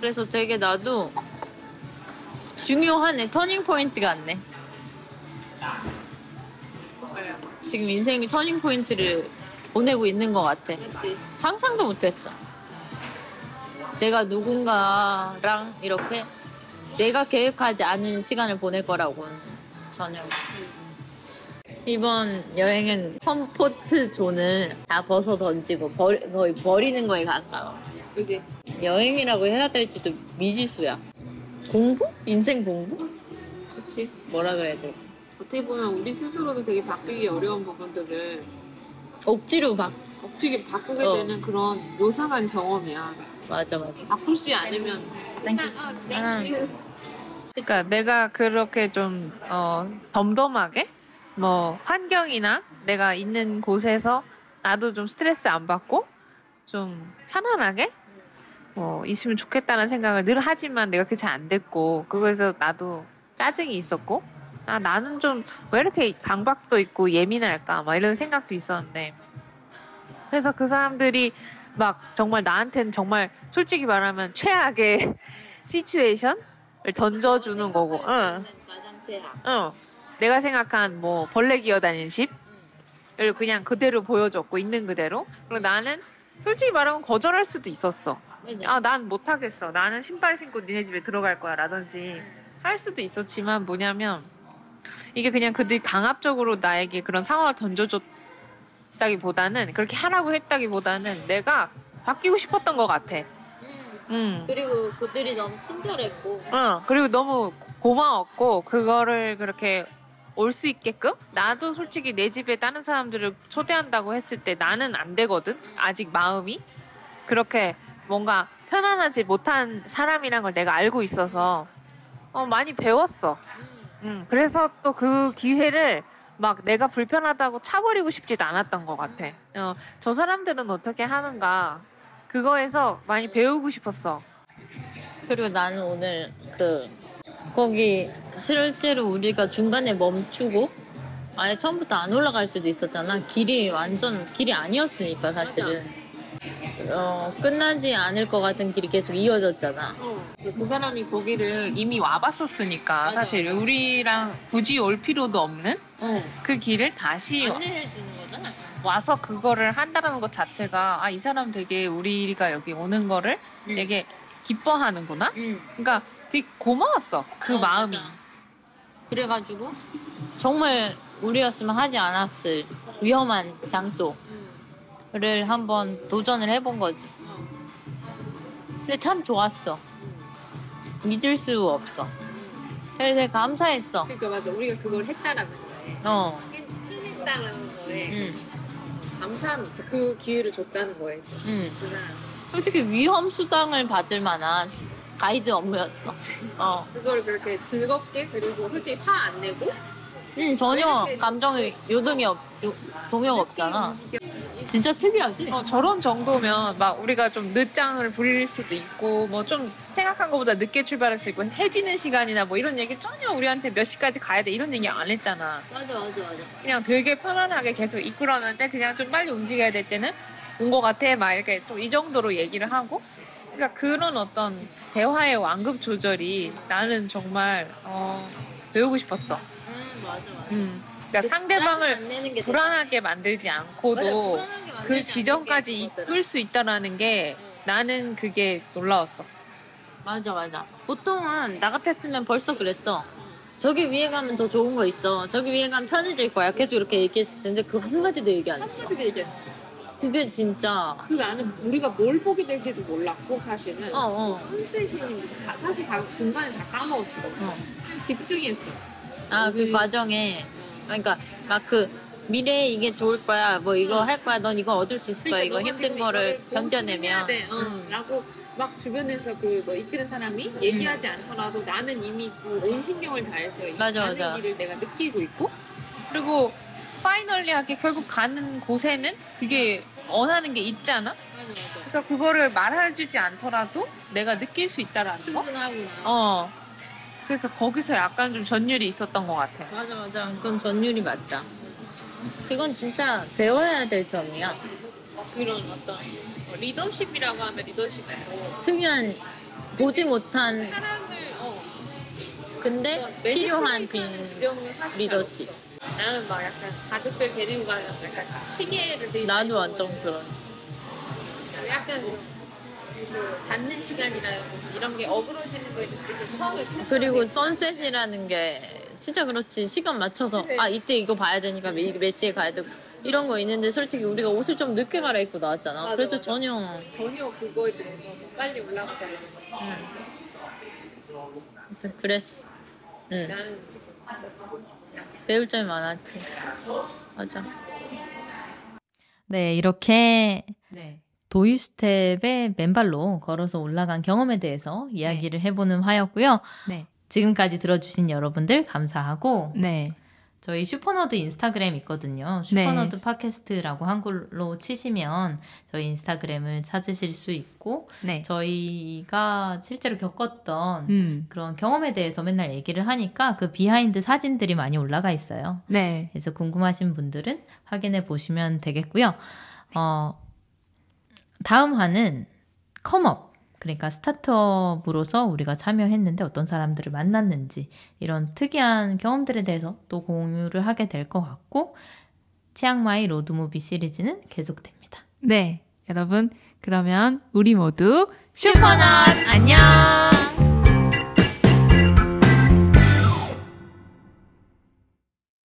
그래서 되게 나도 중요하네. turning point 같네. 지금 인생의 turning point를 보내고 있는 것 같아. 그렇지. 상상도 못했어. 내가 누군가랑 이렇게 내가 계획하지 않은 시간을 보낼 거라고는 전혀. 이번 여행은 comfort zone을 다 벗어 던지고 버, 거의 버리는 거에 가까워. 그지. 여행이라고 해야 될지도 미지수야. 공부? 인생 공부? 그렇지. 뭐라 그래야 되지? 어떻게 보면 우리 스스로도 되게 바뀌기 어려운 부분들을 억지로 막 어떻게 바꾸게 어. 되는 그런 요상한 경험이야. 맞아 맞아. 바꾸지 않으면 그냥 아, thank you. 그러니까 내가 그렇게 좀 어, 덤덤하게? 뭐 환경이나 내가 있는 곳에서 나도 좀 스트레스 안 받고 좀 편안하게? 뭐 있으면 좋겠다는 생각을 늘 하지만 내가 그게 잘 안 됐고 그거에서 나도 짜증이 있었고 아 나는 좀 왜 이렇게 강박도 있고 예민할까? 막 이런 생각도 있었는데. 그래서 그 사람들이 막 정말 나한테는 정말 솔직히 말하면 최악의 시츄에이션을 던져주는 거고, 응. 응. 내가 생각한 뭐 벌레 기어다니는 집, 그냥 그대로 보여줬고 있는 그대로. 그리고 나는 솔직히 말하면 거절할 수도 있었어. 아, 난 못하겠어. 나는 신발 신고 니네 집에 들어갈 거야. 라든지 할 수도 있었지만 뭐냐면 이게 그냥 그들이 강압적으로 나에게 그런 상황을 던져줬다기보다는 그렇게 하라고 했다기보다는 내가 바뀌고 싶었던 것 같아. 음. 그리고 그들이 너무 친절했고 어, 그리고 너무 고마웠고, 그거를 그렇게 올 수 있게끔? 나도 솔직히 내 집에 다른 사람들을 초대한다고 했을 때 나는 안 되거든? 아직 마음이? 그렇게 뭔가 편안하지 못한 사람이란 걸 내가 알고 있어서, 어, 많이 배웠어. 음, 그래서 또 그 기회를 막 내가 불편하다고 차버리고 싶지도 않았던 것 같아. 어, 저 사람들은 어떻게 하는가. 그거에서 많이 배우고 싶었어. 그리고 나는 오늘 그 거기 실제로 우리가 중간에 멈추고 아예 처음부터 안 올라갈 수도 있었잖아. 길이 완전 길이 아니었으니까 사실은 어, 끝나지 않을 것 같은 길이 계속 이어졌잖아. 그 사람이 거기를 이미 와봤었으니까 사실 우리랑 굳이 올 필요도 없는 그 길을 다시 안내해 주는 거잖아. 와서 그거를 한다는 것 자체가 아 이 사람 되게 우리가 여기 오는 거를 응. 되게 기뻐하는구나. 응. 그러니까 되게 고마웠어 그 어, 마음이. 맞아. 그래가지고 정말 우리였으면 하지 않았을 위험한 장소를 한번 도전을 해본 거지. 근데 참 좋았어. 믿을 수 없어. 그래서 되게 감사했어. 그러니까 맞아 우리가 그걸 했다라는 거에 어, 해냈다라는 거에 응, 감사함이 있어. 그 기회를 줬다는 거에 있어. 응. 그 사람. 솔직히 위험 수당을 받을 만한 가이드 업무였어. 어, 그걸 그렇게 즐겁게 그리고 솔직히 화 안 내고 응, 전혀 감정의 요동이 없, 요- 동요가 없잖아. 진짜 특이하지? 어, 저런 정도면 막 우리가 좀 늦장을 부릴 수도 있고 뭐 좀 생각한 것보다 늦게 출발할 수 있고 해지는 시간이나 뭐 이런 얘기 전혀 우리한테 몇 시까지 가야 돼 이런 얘기 안 했잖아. 맞아, 맞아, 맞아. 그냥 되게 편안하게 계속 이끌었는데 그냥 좀 빨리 움직여야 될 때는 온 것 같아 막 이렇게 좀 이 정도로 얘기를 하고 그러니까 그런 어떤 대화의 완급 조절이 나는 정말 어, 배우고 싶었어. 음, 맞아, 맞아. 음. 그러니까 상대방을 안 내는 게 불안하게 만들지 않고도 그 지점까지 이끌 수 있다라는 게 나는 그게 놀라웠어. 맞아 맞아 보통은 나 같았으면 벌써 그랬어 저기 위에 가면 더 좋은 거 있어 저기 위에 가면 편해질 거야 계속 이렇게 얘기했을 텐데 그 한마디도 얘기 안 했어 한마디도 얘기 안 했어. 그게 진짜 그 나는 우리가 뭘 보게 될지도 몰랐고 사실은 어, 어. 선셋이 다- 사실 다 중간에 다 까먹었어. 어. 집중했어. 아 그 과정에 그러니까 막 그 미래에 이게 좋을 거야 뭐 이거 할 거야 넌 이걸 얻을 수 있을 거야 이거 그러니까 너가 힘든 거를 견뎌내면 돼. 어, 음. 라고 막 주변에서 그 뭐 이끄는 사람이 얘기하지 않더라도 나는 이미 그온 신경을 다해서 이 맞아, 가는 맞아. 길을 내가 느끼고 있고 그리고 파이널리하게 결국 가는 곳에는 그게 원하는 게 있잖아. 그래서 그거를 말해주지 않더라도 내가 느낄 수 있다라는 거. 충분하구나 어. 그래서 거기서 약간 좀 전율이 있었던 것 같아. 맞아 맞아. 그건 전율이 맞다. 그건 진짜 배워야 될 점이야. 그런 어떤 리더십이라고 하면 리더십이고 특이한 보지 못한 사람을 어, 근데 필요한 빈 리더십. 나는 막 약간 가족들 데리고 가는 약간 시계를 나도 완전 그런. 약간 그 닫는 시간이라든지 이런 게 어그러지는 거에 대해서 처음에 그리고 선셋이라는 게 진짜 그렇지. 시간 맞춰서 아 이때 이거 봐야 되니까 몇, 몇 시에 가야 되고 이런 거 있는데 솔직히 우리가 옷을 좀 늦게 갈아입고 나왔잖아. 맞아, 그래도 맞아. 전혀 전혀 그거에 대해서 빨리 올라가자 아무튼 그랬어. 응. 나는 배울 점이 많았지. 맞아. 네, 이렇게 네. 도이수텝의 맨발로 걸어서 올라간 경험에 대해서 이야기를 해보는 화였고요. 네. 지금까지 들어주신 여러분들 감사하고 네. 저희 슈퍼너드 인스타그램 있거든요. 슈퍼너드 팟캐스트라고 한글로 치시면 저희 인스타그램을 찾으실 수 있고 네. 저희가 실제로 겪었던 음. 그런 경험에 대해서 맨날 얘기를 하니까 그 behind 사진들이 많이 올라가 있어요. 네. 그래서 궁금하신 분들은 확인해 보시면 되겠고요. 어, 다음 화는 컴업. 그러니까 스타트업으로서 우리가 참여했는데 어떤 사람들을 만났는지 이런 특이한 경험들에 대해서 또 공유를 하게 될 것 같고 치앙마이 로드무비 시리즈는 계속됩니다. 네, 여러분 그러면 우리 모두 슈퍼너드 안녕.